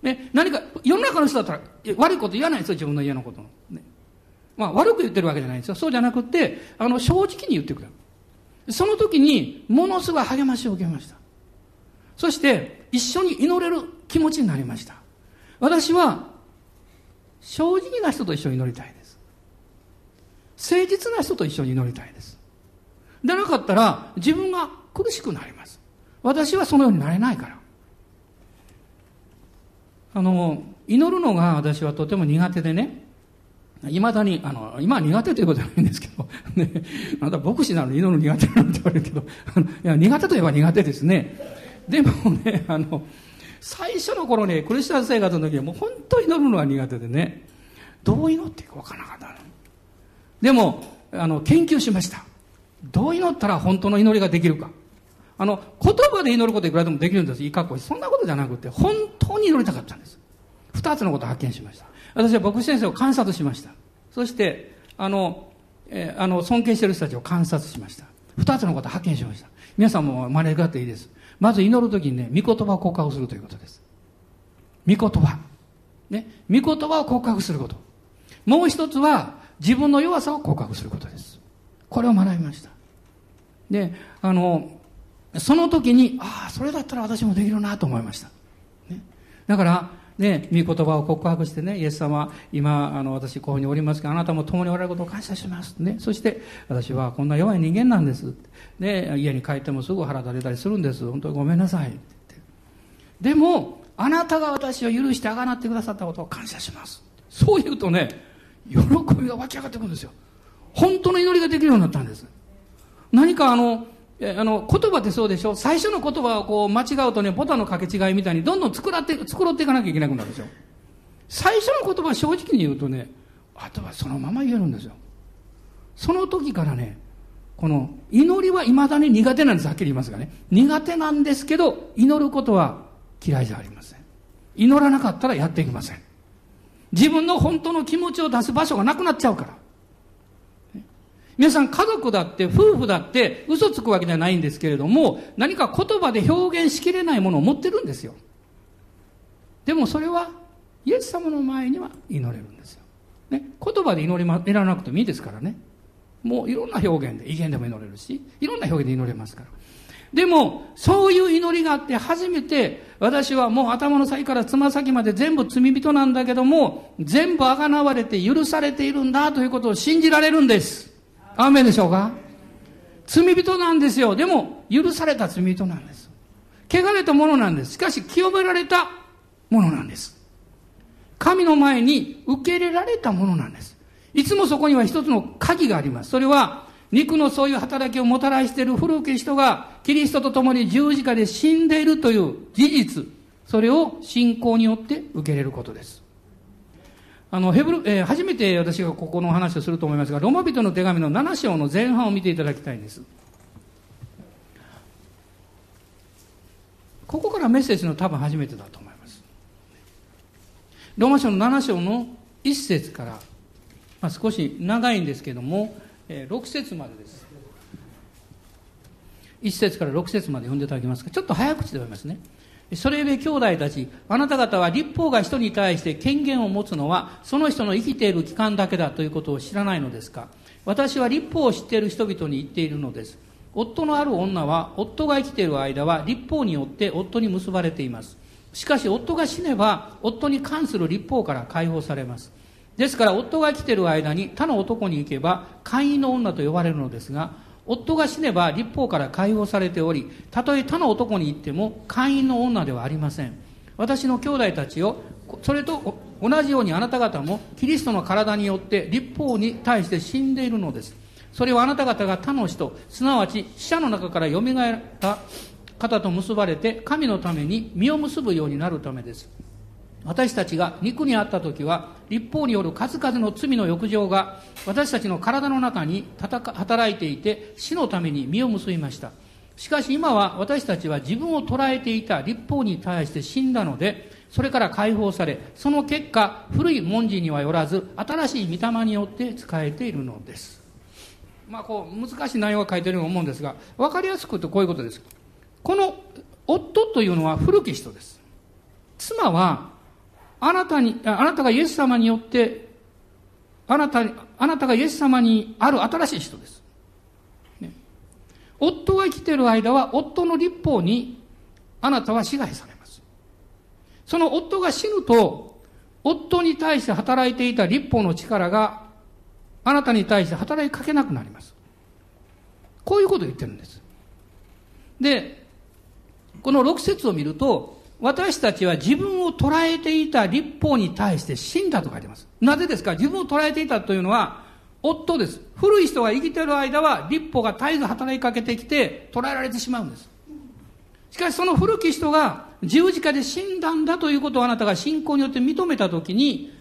ね、何か、世の中の人だったら、悪いこと言わないですよ、自分の家のこと。ね。まあ悪く言ってるわけじゃないですよ。そうじゃなくて、あの、正直に言ってくれる。その時に、ものすごい励ましを受けました。そして、一緒に祈れる気持ちになりました。私は、正直な人と一緒に祈りたいです。誠実な人と一緒に祈りたいです。でなかったら、自分が苦しくなります。私はそのようになれないから。あの、祈るのが私はとても苦手でね、いまだに、あの、今は苦手ということじゃないんですけど、ね、あなた牧師なのに祈るの苦手なんて言われるけど、いや、苦手といえば苦手ですね。でもね、あの、最初の頃ね、クリスチャン生活の時はもう本当に祈るのが苦手でね、どう祈っていいか分からなかったの。でも、あの、研究しました。どう祈ったら本当の祈りができるか。あの、言葉で祈ることいくらでもできるんです。いい格好そんなことじゃなくて、本当に祈りたかったんです。二つのことを発見しました。私は牧師先生を観察しました。そして、あの、えー、あの、尊敬している人たちを観察しました。二つのことを発見しました。皆さんも真似があっていいです。まず祈る時にね、御言葉を告白するということです。御言葉。ね。御言葉を告白すること。もう一つは、自分の弱さを告白することです。これを学びました。で、あの、その時に、ああ、それだったら私もできるなと思いました。ね、だから、ね、御言葉を告白してね、イエス様、今、あの、私、ここにおりますが、あなたも共におられることを感謝します。ね、そして、私はこんな弱い人間なんです。で、家に帰ってもすぐ腹立てたりするんです。本当にごめんなさい。ってでも、あなたが私を許してあがなってくださったことを感謝します。そう言うとね、喜びが湧き上がってくるんですよ。本当の祈りができるようになったんです。何かあの、あの、言葉ってそうでしょ？最初の言葉をこう間違うとね、ボタンの掛け違いみたいにどんどん作らって、作っていかなきゃいけなくなるですよ。最初の言葉正直に言うとね、あとはそのまま言えるんですよ。その時からね、この祈りは未だに苦手なんです、はっきり言いますがね。苦手なんですけど、祈ることは嫌いじゃありません。祈らなかったらやっていきません。自分の本当の気持ちを出す場所がなくなっちゃうから。皆さん家族だって夫婦だって嘘つくわけじゃないんですけれども、何か言葉で表現しきれないものを持ってるんですよ。でもそれは、イエス様の前には祈れるんですよ。ね、言葉で祈りま、祈らなくてもいいですからね。もういろんな表現で、威厳でも祈れるし、いろんな表現で祈れますから。でも、そういう祈りがあって初めて、私はもう頭の先からつま先まで全部罪人なんだけども、全部あがなわれて許されているんだということを信じられるんです。雨でしょうか？罪人なんですよ。でも、許された罪人なんです。汚れたものなんです。しかし、清められたものなんです。神の前に受け入れられたものなんです。いつもそこには一つの鍵があります。それは、肉のそういう働きをもたらしている古き人が、キリストと共に十字架で死んでいるという事実、それを信仰によって受け入れることです。あの、ヘブル、えー、初めて私がここの話をすると思いますが、ロマ人の手紙の7章の前半を見ていただきたいんです。ここからメッセージの多分初めてだと思います。ローマ書の7章の1節から、まあ、少し長いんですけども、えー、6節までです。1節から6節まで読んでいただけますか？ちょっと早口で読みますね。それゆえ兄弟たち、あなた方は立法が人に対して権限を持つのは、その人の生きている期間だけだということを知らないのですか？私は立法を知っている人々に言っているのです。夫のある女は、夫が生きている間は立法によって夫に結ばれています。しかし夫が死ねば、夫に関する立法から解放されます。ですから夫が生きている間に他の男に行けば、会員の女と呼ばれるのですが、夫が死ねば立法から解放されており、たとえ他の男に行っても会員の女ではありません。私の兄弟たちを、それと同じようにあなた方もキリストの体によって立法に対して死んでいるのです。それはあなた方が他の人、すなわち死者の中から蘇った方と結ばれて神のために実を結ぶようになるためです。私たちが肉にあった時は立法による数々の罪の欲情が私たちの体の中に働いていて死のために実を結びました。しかし今は私たちは自分を捉えていた立法に対して死んだのでそれから解放されその結果古い文字にはよらず新しい御霊によって使えているのです。まあこう難しい内容が書いてるように思うんですが分かりやすく言うとこういうことです。この夫というのは古き人です。妻はあなたに、あなたがイエス様によって、あなたに、あなたがイエス様にある新しい人です。ね、夫が生きている間は、夫の立法にあなたは支配されます。その夫が死ぬと、夫に対して働いていた立法の力が、あなたに対して働きかけなくなります。こういうことを言ってるんです。で、この6節を見ると、私たちは自分を捉えていた立法に対して死んだと書いてます。なぜですか？自分を捉えていたというのは、夫です。古い人が生きている間は、立法が絶えず働きかけてきて、捉えられてしまうんです。しかしその古き人が十字架で死んだんだということをあなたが信仰によって認めたときに、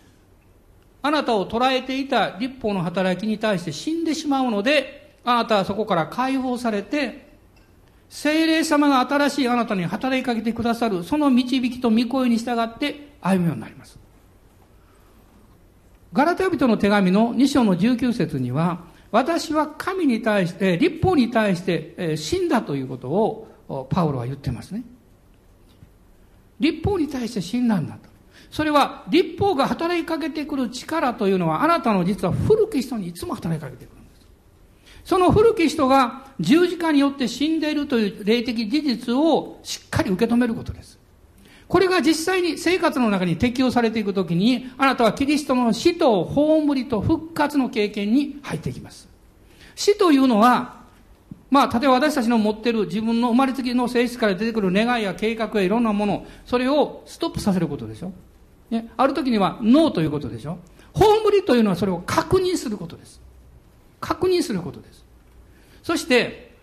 あなたを捉えていた立法の働きに対して死んでしまうので、あなたはそこから解放されて、精霊様が新しいあなたに働きかけてくださる、その導きと御声に従って歩むようになります。ガラテヤ人の手紙の2章の19節には、私は神に対して、立法に対して死んだということをパウロは言ってますね。立法に対して死んだんだと。それは立法が働きかけてくる力というのはあなたの実は古き人にいつも働きかけてくる。その古き人が十字架によって死んでいるという霊的事実をしっかり受け止めることです。これが実際に生活の中に適用されていくときに、あなたはキリストの死と葬りと復活の経験に入っていきます。死というのは、まあ、例えば私たちの持っている自分の生まれつきの性質から出てくる願いや計画やいろんなもの、それをストップさせることでしょ。ね、ある時にはノーということでしょ。葬りというのはそれを確認することです。確認することです。そして、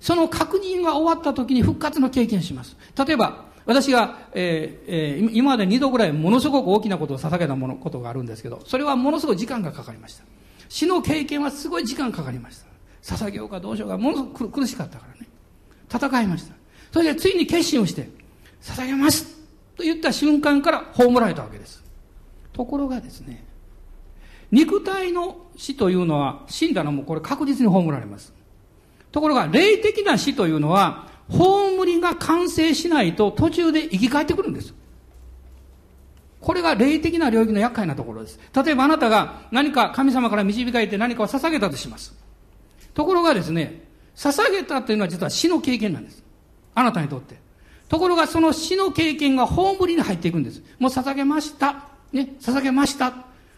その確認が終わった時に復活の経験します。例えば、私が、えーえー、今まで2度ぐらいものすごく大きなことを捧げたものことがあるんですけど、それはものすごい時間がかかりました。死の経験はすごい時間かかりました。捧げようかどうしようか、ものすごく苦しかったからね。戦いました。それでついに決心をして、捧げますと言った瞬間から葬られたわけです。ところがですね、肉体の死というのは死んだのもこれ確実に葬られます。ところが霊的な死というのは葬りが完成しないと途中で生き返ってくるんです。これが霊的な領域の厄介なところです。例えばあなたが何か神様から導かれて何かを捧げたとします。ところがですね、捧げたというのは実は死の経験なんです。あなたにとって。ところがその死の経験が葬りに入っていくんです。もう捧げました。ね、捧げました。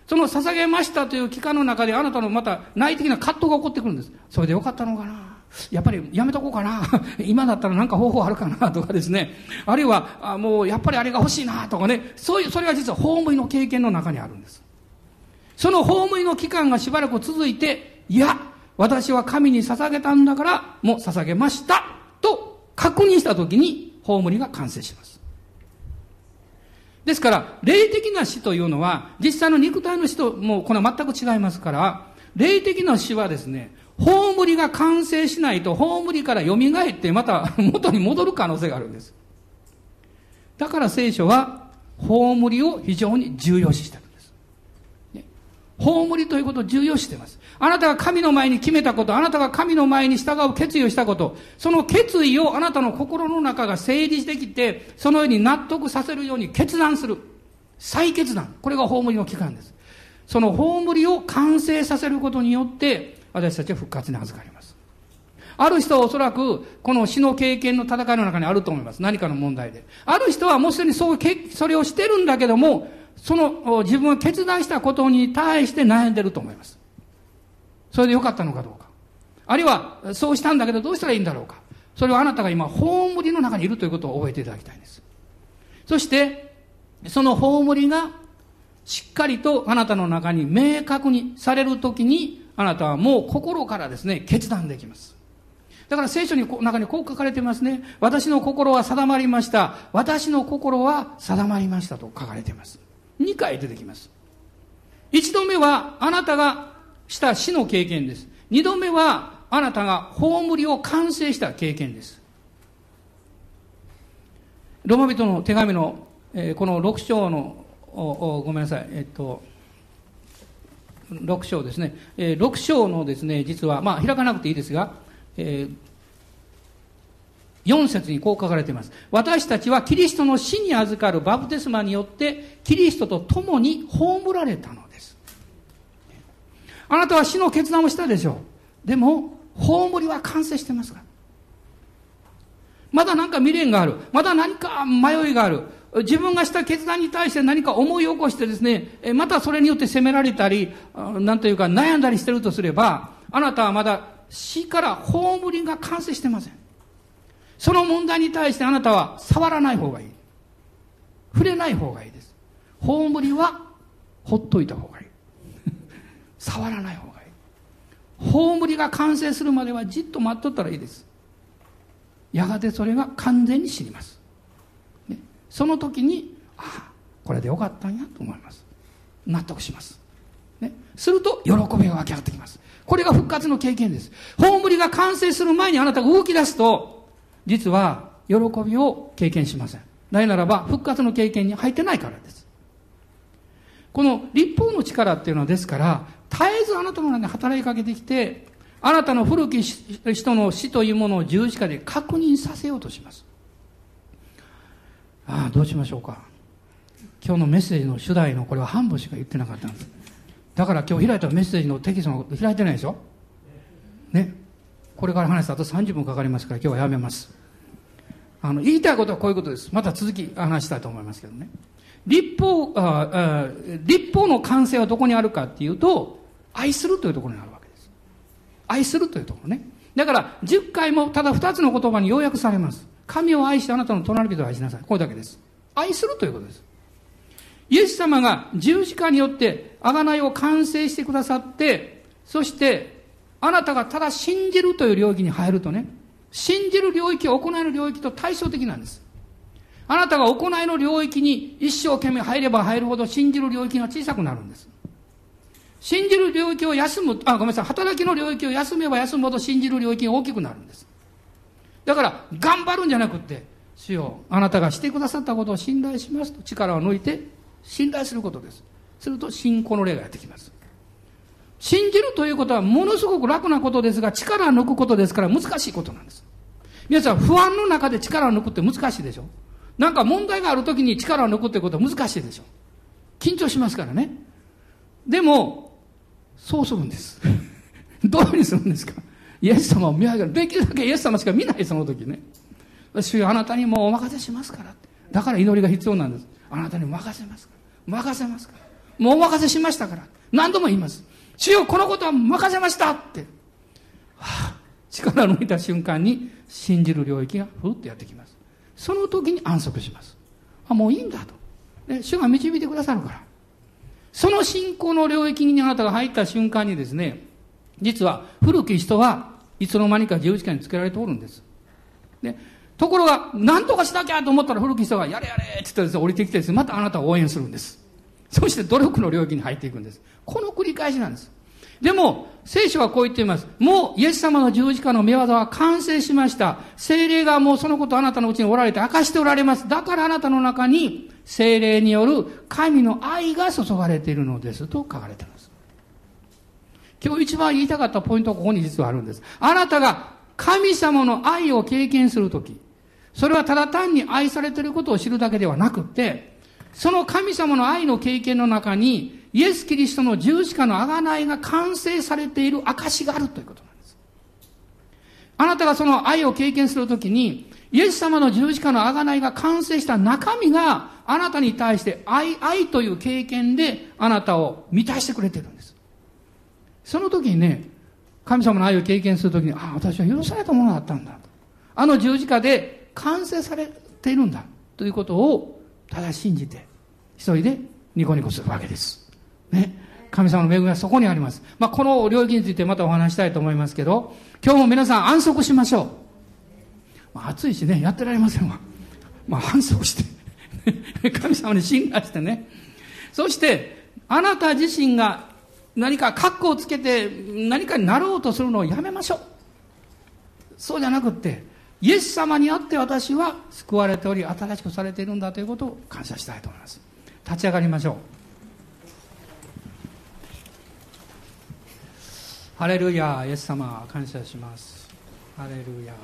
その捧げましたという期間の中であなたのまた内的な葛藤が起こってくるんです。それでよかったのかな？やっぱりやめとこうかな？今だったら何か方法あるかな？とかですね。あるいは、あもうやっぱりあれが欲しいな？とかね。そういう、それが実は法務員の経験の中にあるんです。その法務員の期間がしばらく続いて、いや、私は神に捧げたんだから、もう捧げました。と確認したときに、法務が完成します。ですから、霊的な死というのは、実際の肉体の死と、もうこれは全く違いますから、霊的な死はですね、葬りが完成しないと、葬りから蘇ってまた 元に戻る可能性があるんです。だから聖書は、葬りを非常に重要視してるんです。葬りということを重要視してます。あなたが神の前に決めたこと、あなたが神の前に従う決意をしたこと、その決意をあなたの心の中が整理してきて、そのように納得させるように決断する。再決断。これが葬りの期間です。その葬りを完成させることによって、私たちは復活に預かります。ある人はおそらく、この死の経験の戦いの中にあると思います。何かの問題で。ある人はもうすでにそう、それをしてるんだけども、その自分が決断したことに対して悩んでると思います。それでよかったのかどうか。あるいは、そうしたんだけどどうしたらいいんだろうか。それはあなたが今、葬りの中にいるということを覚えていただきたいんです。そして、その葬りが、しっかりとあなたの中に明確にされるときに、あなたはもう心からですね、決断できます。だから聖書に中にこう書かれてますね。私の心は定まりました。私の心は定まりましたと書かれています。2回出てきます。1度目はあなたがした死の経験です。二度目は、あなたが葬りを完成した経験です。ロマ人の手紙の、えー、この6章の、おごめんなさい、えっと、6章ですね。えー、6章のですね、実は、まあ、開かなくていいですが、えー、4節にこう書かれています。私たちはキリストの死に預かるバプテスマによって、キリストと共に葬られたのあなたは死の決断をしたでしょう。でも、葬りは完成してますから。まだ何か未練がある。まだ何か迷いがある。自分がした決断に対して何か思い起こしてですね、またそれによって責められたり、なんというか悩んだりしてるとすれば、あなたはまだ死から葬りが完成してません。その問題に対してあなたは触らない方がいい。触れない方がいいです。葬りはほっといた方がいい。触らない方がいい。葬りが完成するまではじっと待っとったらいいです。やがてそれが完全に知ります。ね、その時に、ああ、これでよかったんやと思います。納得します。ね、すると喜びが湧き上がってきます。これが復活の経験です。葬りが完成する前にあなたが動き出すと、実は喜びを経験しません。なぜならば、復活の経験に入ってないからです。この立法の力っていうのはですから、絶えずあなたの中に働きかけてきて、あなたの古き人の死というものを十字架で確認させようとします。ああ、どうしましょうか。今日のメッセージの主題のこれは半分しか言ってなかったんです。だから今日開いたメッセージのテキストも開いてないでしょね。これから話すとあと30分かかりますから今日はやめます。あの、言いたいことはこういうことです。また続き話したいと思いますけどね。立法、ああ立法の完成はどこにあるかっていうと、愛するというところにあるわけです。愛するというところね。だから、10回もただ2つの言葉に要約されます。神を愛してあなたの隣人を愛しなさい。これだけです。愛するということです。イエス様が十字架によって贖いを完成してくださって、そして、あなたがただ信じるという領域に入るとね、信じる領域は行いの領域と対照的なんです。あなたが行いの領域に一生懸命入れば入るほど信じる領域が小さくなるんです。信じる領域を休む、あ、ごめんなさい、働きの領域を休めば休むほど信じる領域が大きくなるんです。だから、頑張るんじゃなくって、主よ、あなたがしてくださったことを信頼しますと力を抜いて、信頼することです。すると、信仰の例がやってきます。信じるということはものすごく楽なことですが、力を抜くことですから難しいことなんです。皆さん、不安の中で力を抜くって難しいでしょ？なんか問題がある時に力を抜くってことは難しいでしょ緊張しますからね。でも、そうするんです。どういうふうにするんですか？イエス様を見上げる。できるだけイエス様しか見ない、その時ね。主よあなたにもうお任せしますから。だから祈りが必要なんです。あなたに任せますから。任せますから。もうお任せしましたから。何度も言います。主よこのことは任せましたって。はあ、力を抜いた瞬間に信じる領域がふっとやってきます。その時に安息します。あ、もういいんだと。ね、主が導いてくださるから。その信仰の領域にあなたが入った瞬間にですね、実は古き人はいつの間にか十字架につけられておるんです。ね、ところが、何とかしなきゃと思ったら古き人が、やれやれって言ってです、ね、降りてきてですね、またあなたを応援するんです。そして努力の領域に入っていくんです。この繰り返しなんです。でも、聖書はこう言っています。もう、イエス様の十字架の御業は完成しました。精霊がもうそのことあなたのうちにおられて明かしておられます。だからあなたの中に、精霊による神の愛が注がれているのです。と書かれています。今日一番言いたかったポイントはここに実はあるんです。あなたが神様の愛を経験するとき、それはただ単に愛されていることを知るだけではなくて、その神様の愛の経験の中に、イエス・キリストの十字架の贖いが完成されている証があるということなんです。あなたがその愛を経験するときに、イエス様の十字架の贖いが完成した中身があなたに対して愛、愛という経験であなたを満たしてくれてるんです。その時にね、神様の愛を経験するときに、ああ、私は許されたものだったんだ。あの十字架で完成されているんだ。ということをただ信じて、一人でニコニコするわけです。ね。神様の恵みはそこにあります。まあ、この領域についてまたお話したいと思いますけど、今日も皆さん安息しましょう。まあ、暑いしね、やってられませんわ。まあ、安息して神様に信頼してね。そして、あなた自身が何か格好をつけて何かになろうとするのをやめましょう。そうじゃなくって、イエス様にあって私は救われており新しくされているんだということを感謝したいと思います立ち上がりましょうハレルヤイエス様感謝します。ハレルヤ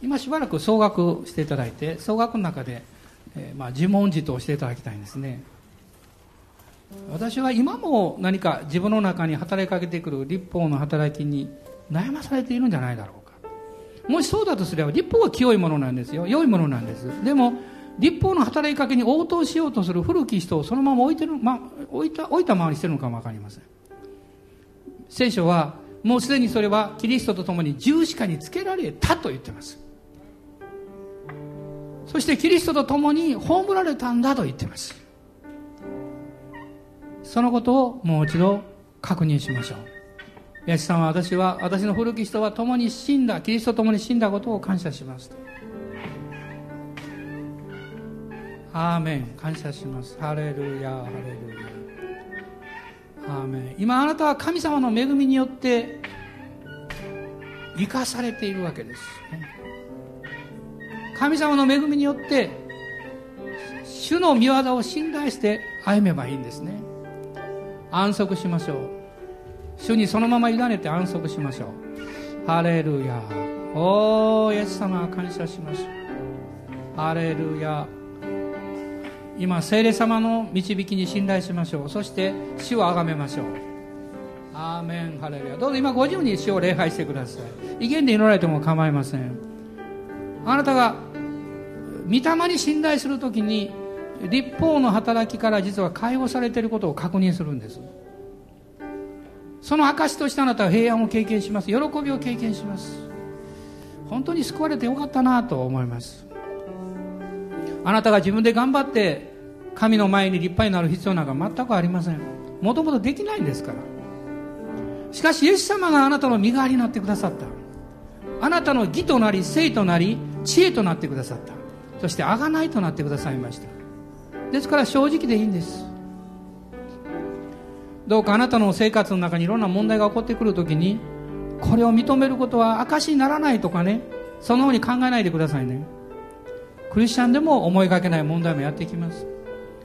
今しばらく総額していただいて総額の中で、えー、まあ、自問自答していただきたいんですね私は今も何か自分の中に働きかけてくる立法の働きに悩まされているんじゃないだろうかもしそうだとすれば立法は清いものなんですよ良いものなんですでも立法の働きかけに応答しようとする古き人をそのまま置いてる、ま、置いた置いたままにしてるのかも分かりません聖書はもうすでにそれはキリストと共に十字架につけられたと言ってます。そしてキリストと共に葬られたんだと言ってます。そのことをもう一度確認しましょう。八千さんは私は私の古き人は共に死んだキリストと共に死んだことを感謝しますアーメン。感謝します。ハレルヤハレルヤ今あなたは神様の恵みによって生かされているわけです、神様の恵みによって主の御業を信頼して歩めばいいんですね。安息しましょう。主にそのまま委ねて安息しましょう。ハレルヤおおイエス様感謝しますハレルヤ今聖霊様の導きに信頼しましょう。そして主を崇めましょう。アーメン。ハレルヤ。どうぞ今ご自由に主を礼拝してください。威厳で祈られても構いません。あなたが御霊に信頼するときに立法の働きから実は解放されていることを確認するんです。その証としてあなたは平安を経験します。喜びを経験します。本当に救われてよかったなと思います。あなたが自分で頑張って神の前に立派になる必要なんか全くありません。もともとできないんですから。しかしイエス様があなたの身代わりになってくださった。あなたの義となり聖となり知恵となってくださった。そして贖いとなってくださいました。ですから正直でいいんです。どうかあなたの生活の中にいろんな問題が起こってくるときにこれを認めることは証にならないとかね。そのように考えないでくださいね。クリスチャンでも思いがけない問題もやってきます。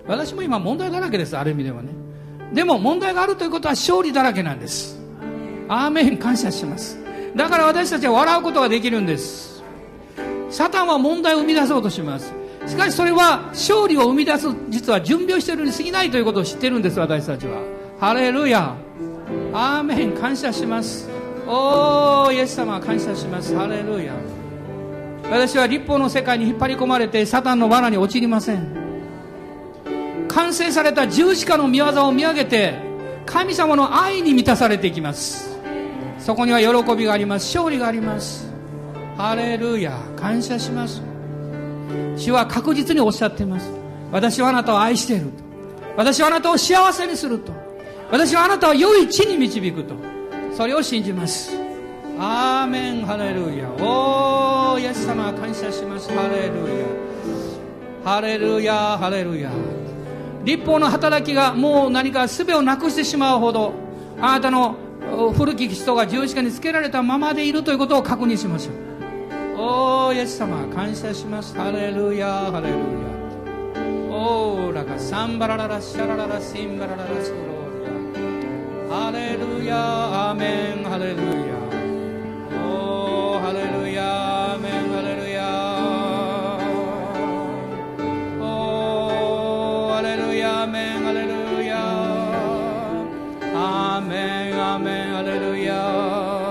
私も今問題だらけですある意味ではね。でも問題があるということは勝利だらけなんです。アーメン。感謝します。だから私たちは笑うことができるんです。サタンは問題を生み出そうとします。しかしそれは勝利を生み出す実は準備をしているに過ぎないということを知ってるんです私たちは。ハレルヤ。アーメン。感謝します。おーイエス様感謝します。ハレルヤ。私は立法の世界に引っ張り込まれてサタンの罠に陥りません。完成された十字架の御業を見上げて神様の愛に満たされていきます。そこには喜びがあります。勝利があります。ハレルヤ。感謝します。主は確実におっしゃっています。私はあなたを愛していると。私はあなたを幸せにすると。私はあなたを良い地に導くと。それを信じます。アーメン。ハレルヤ。おーイエス様感謝します。ハレルヤ。ハレルヤ。ハレルヤ。立法の働きがもう何か術をなくしてしまうほどあなたの古き人が十字架につけられたままでいるということを確認しましょう。おーイエス様感謝します。ハレルヤハレルヤオーラカサンバラララシャラララシンバラララスローハレルヤアメン。ハレルヤメンアーメンハレルヤ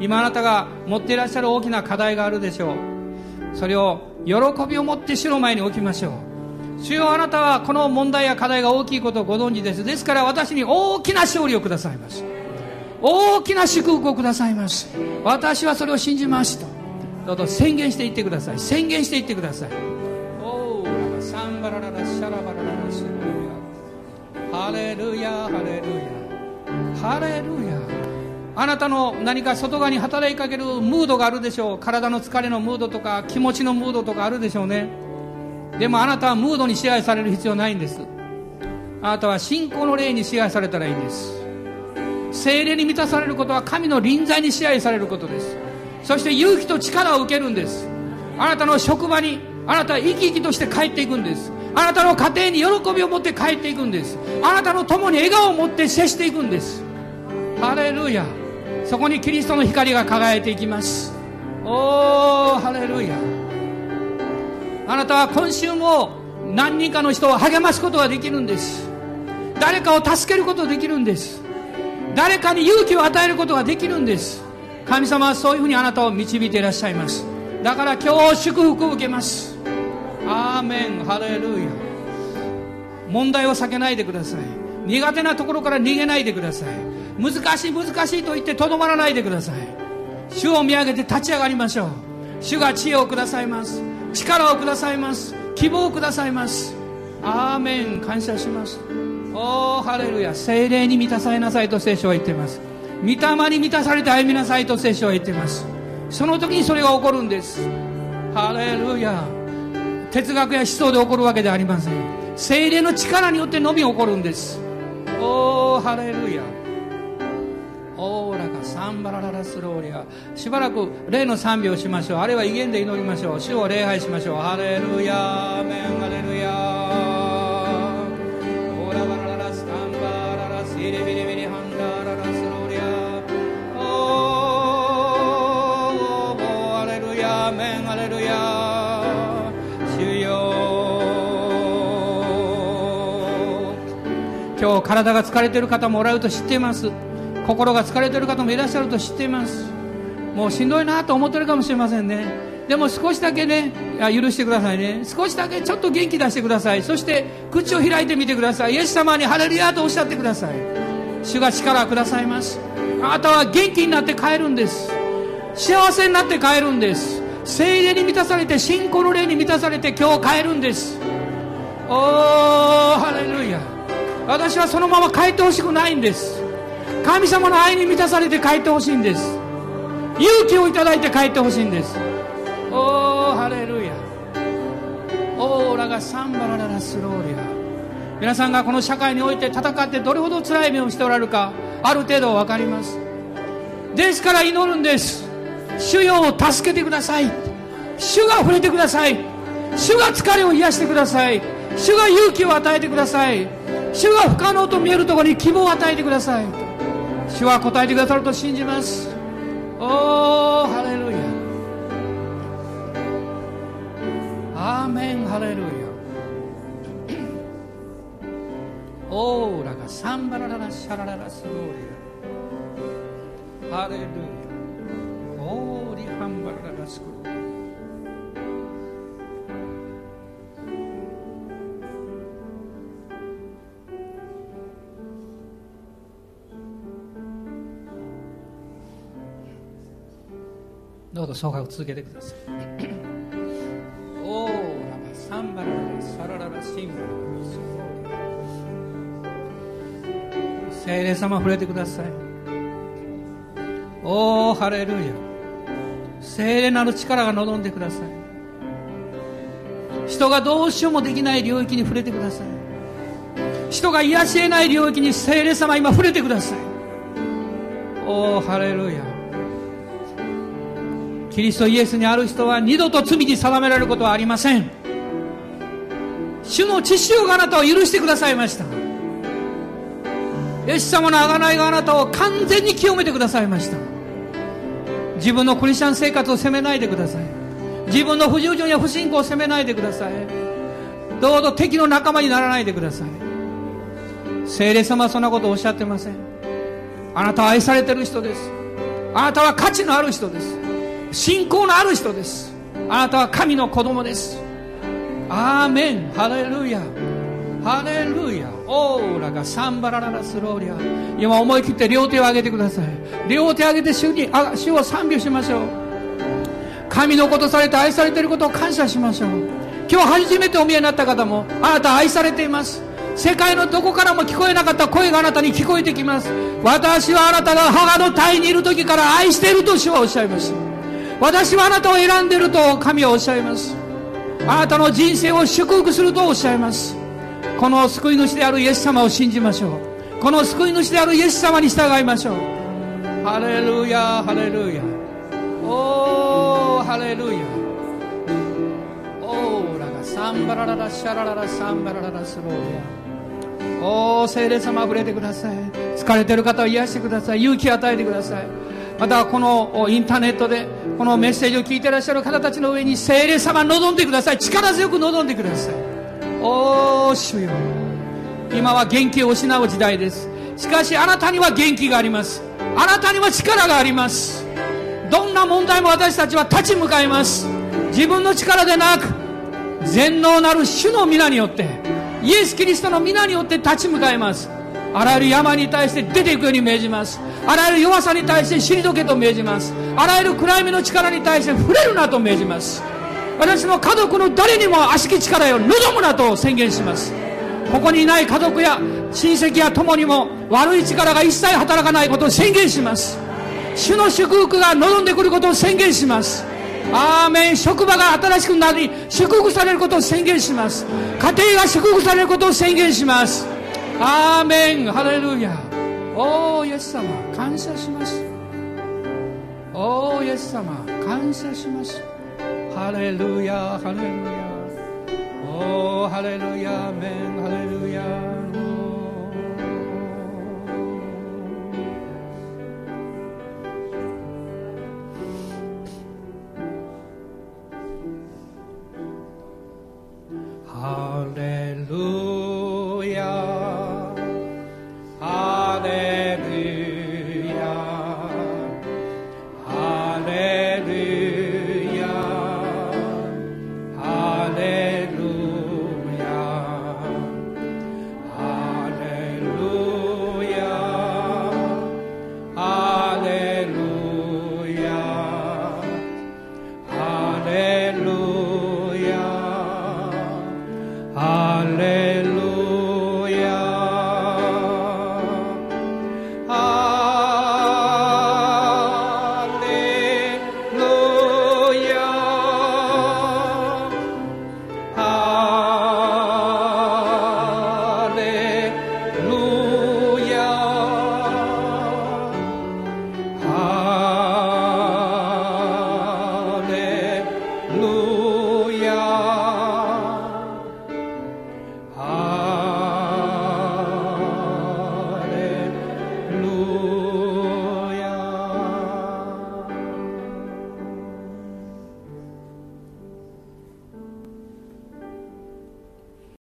今あなたが持っていらっしゃる大きな課題があるでしょう。それを喜びを持って主の前に置きましょう。主よあなたはこの問題や課題が大きいことをご存知です。ですから私に大きな勝利をくださいます。大きな祝福をくださいます。私はそれを信じますとどうぞ宣言していってください。宣言していってください。バラララシャラバラララシルヤハレルヤハレルヤハレルヤあなたの何か外側に働きかけるムードがあるでしょう体の疲れのムードとか気持ちのムードとかあるでしょうねでもあなたはムードに支配される必要ないんですあなたは信仰の霊に支配されたらいいんです精霊に満たされることは神の臨在に支配されることですそして勇気と力を受けるんですあなたの職場にあなたは生き生きとして帰っていくんです。あなたの家庭に喜びを持って帰っていくんです。あなたの共に笑顔を持って接していくんです。ハレルヤ。そこにキリストの光が輝いていきます。おーハレルヤ。あなたは今週も何人かの人を励ますことができるんです。誰かを助けることができるんです。誰かに勇気を与えることができるんです。神様はそういうふうにあなたを導いていらっしゃいます。だから今日祝福を受けます。アーメンハレルヤ問題を避けないでください。苦手なところから逃げないでください。難しい難しいと言ってとどまらないでください。主を見上げて立ち上がりましょう。主が知恵をくださいます。力をくださいます。希望をくださいます。アーメン感謝します。おおハレルヤ精霊に満たされなさいと聖書は言っています。御霊に満たされて歩みなさいと聖書は言っています。その時にそれが起こるんです。ハレルヤ哲学や思想で起こるわけではありません。精霊の力によってのみ起こるんです。おおハレルヤ。オーラがサンバラララスローリア。しばらく例の賛美をしましょう。あれは威厳で祈りましょう。主を礼拝しましょう。ハレルヤ。アメン。ハレルヤ。ーオーラバラララスカンバララスイリビリビリハンダララスローリアおーハレルヤアメンハレルヤー今日体が疲れている方もおられると知っています。心が疲れている方もいらっしゃると知っています。もうしんどいなと思ってるかもしれませんね。でも少しだけね許してくださいね。少しだけちょっと元気出してください。そして口を開いてみてください。イエス様にハレルヤとおっしゃってください。主が力をくださいます。あなたは元気になって帰るんです。幸せになって帰るんです。精霊に満たされて信仰の霊に満たされて今日帰るんです。おーハレルヤ私はそのまま帰ってほしくないんです。神様の愛に満たされて帰ってほしいんです。勇気をいただいて帰ってほしいんです。おーハレルヤ。オーラがサンバラララスローリア。皆さんがこの社会において戦ってどれほど辛い目をしておられるかある程度分かります。ですから祈るんです。主よを助けてください。主が触れてください。主が疲れを癒してください。主が勇気を与えてください。主が不可能と見えるところに希望を与えてください。主は答えてくださると信じます。おーハレルヤアーメンハレルヤオーラがサンバラララシャラララスローリアハレルヤオーリハンバラララスクローリアどうぞ総会を続けてください。オーラバサンバララサラララシンバラ聖霊様触れてください。おーハレルヤ聖霊なる力が望んでください。人がどうしようもできない領域に触れてください。人が癒し得ない領域に聖霊様今触れてください。おーハレルヤキリストイエスにある人は二度と罪に定められることはありません。主の知識があなたを許してくださいました。イエス様の贖いがあなたを完全に清めてくださいました。自分のクリスチャン生活を責めないでください。自分の不従順や不信仰を責めないでください。どうぞ敵の仲間にならないでください。聖霊様はそんなことをおっしゃってません。あなたは愛されてる人です。あなたは価値のある人です。信仰のある人です。あなたは神の子供です。アーメン。ハレルヤ。ハレルヤ。オーラがサンバラララスローリア。今思い切って両手を上げてください。両手を上げて主にあ主を賛美しましょう。神のことされて愛されていることを感謝しましょう。今日初めてお見えになった方もあなた愛されています。世界のどこからも聞こえなかった声があなたに聞こえてきます。私はあなたが母の体にいる時から愛していると主はおっしゃいました私はあなたを選んでいると神はおっしゃいます。あなたの人生を祝福するとおっしゃいます。この救い主であるイエス様を信じましょう。この救い主であるイエス様に従いましょう。ハレルヤハレルヤ。おーハレルヤオーラがサンバラララシャラララサンバラララスローヤおー聖霊様あふれてください疲れてる方を癒してください勇気を与えてくださいまたこのインターネットでこのメッセージを聞いていらっしゃる方たちの上に聖霊様望んでください。力強く望んでください。おー主よ。今は元気を失う時代です。しかしあなたには元気があります。あなたには力があります。どんな問題も私たちは立ち向かいます。自分の力でなく全能なる主の皆によってイエス・キリストの皆によって立ち向かいます。あらゆる山に対して出ていくように命じます。あらゆる弱さに対して退けと命じます。あらゆる暗闇の力に対して触れるなと命じます。私の家族の誰にも悪しき力を望むなと宣言します。ここにいない家族や親戚や友にも悪い力が一切働かないことを宣言します。主の祝福が望んでくることを宣言します。アーメン。職場が新しくなり祝福されることを宣言します。家庭が祝福されることを宣言します。アーメンハレルヤおおイエス様感謝します。おおイエス様感謝します。ハレルヤハレルヤおおハレルヤアーメンハレルヤハレルヤ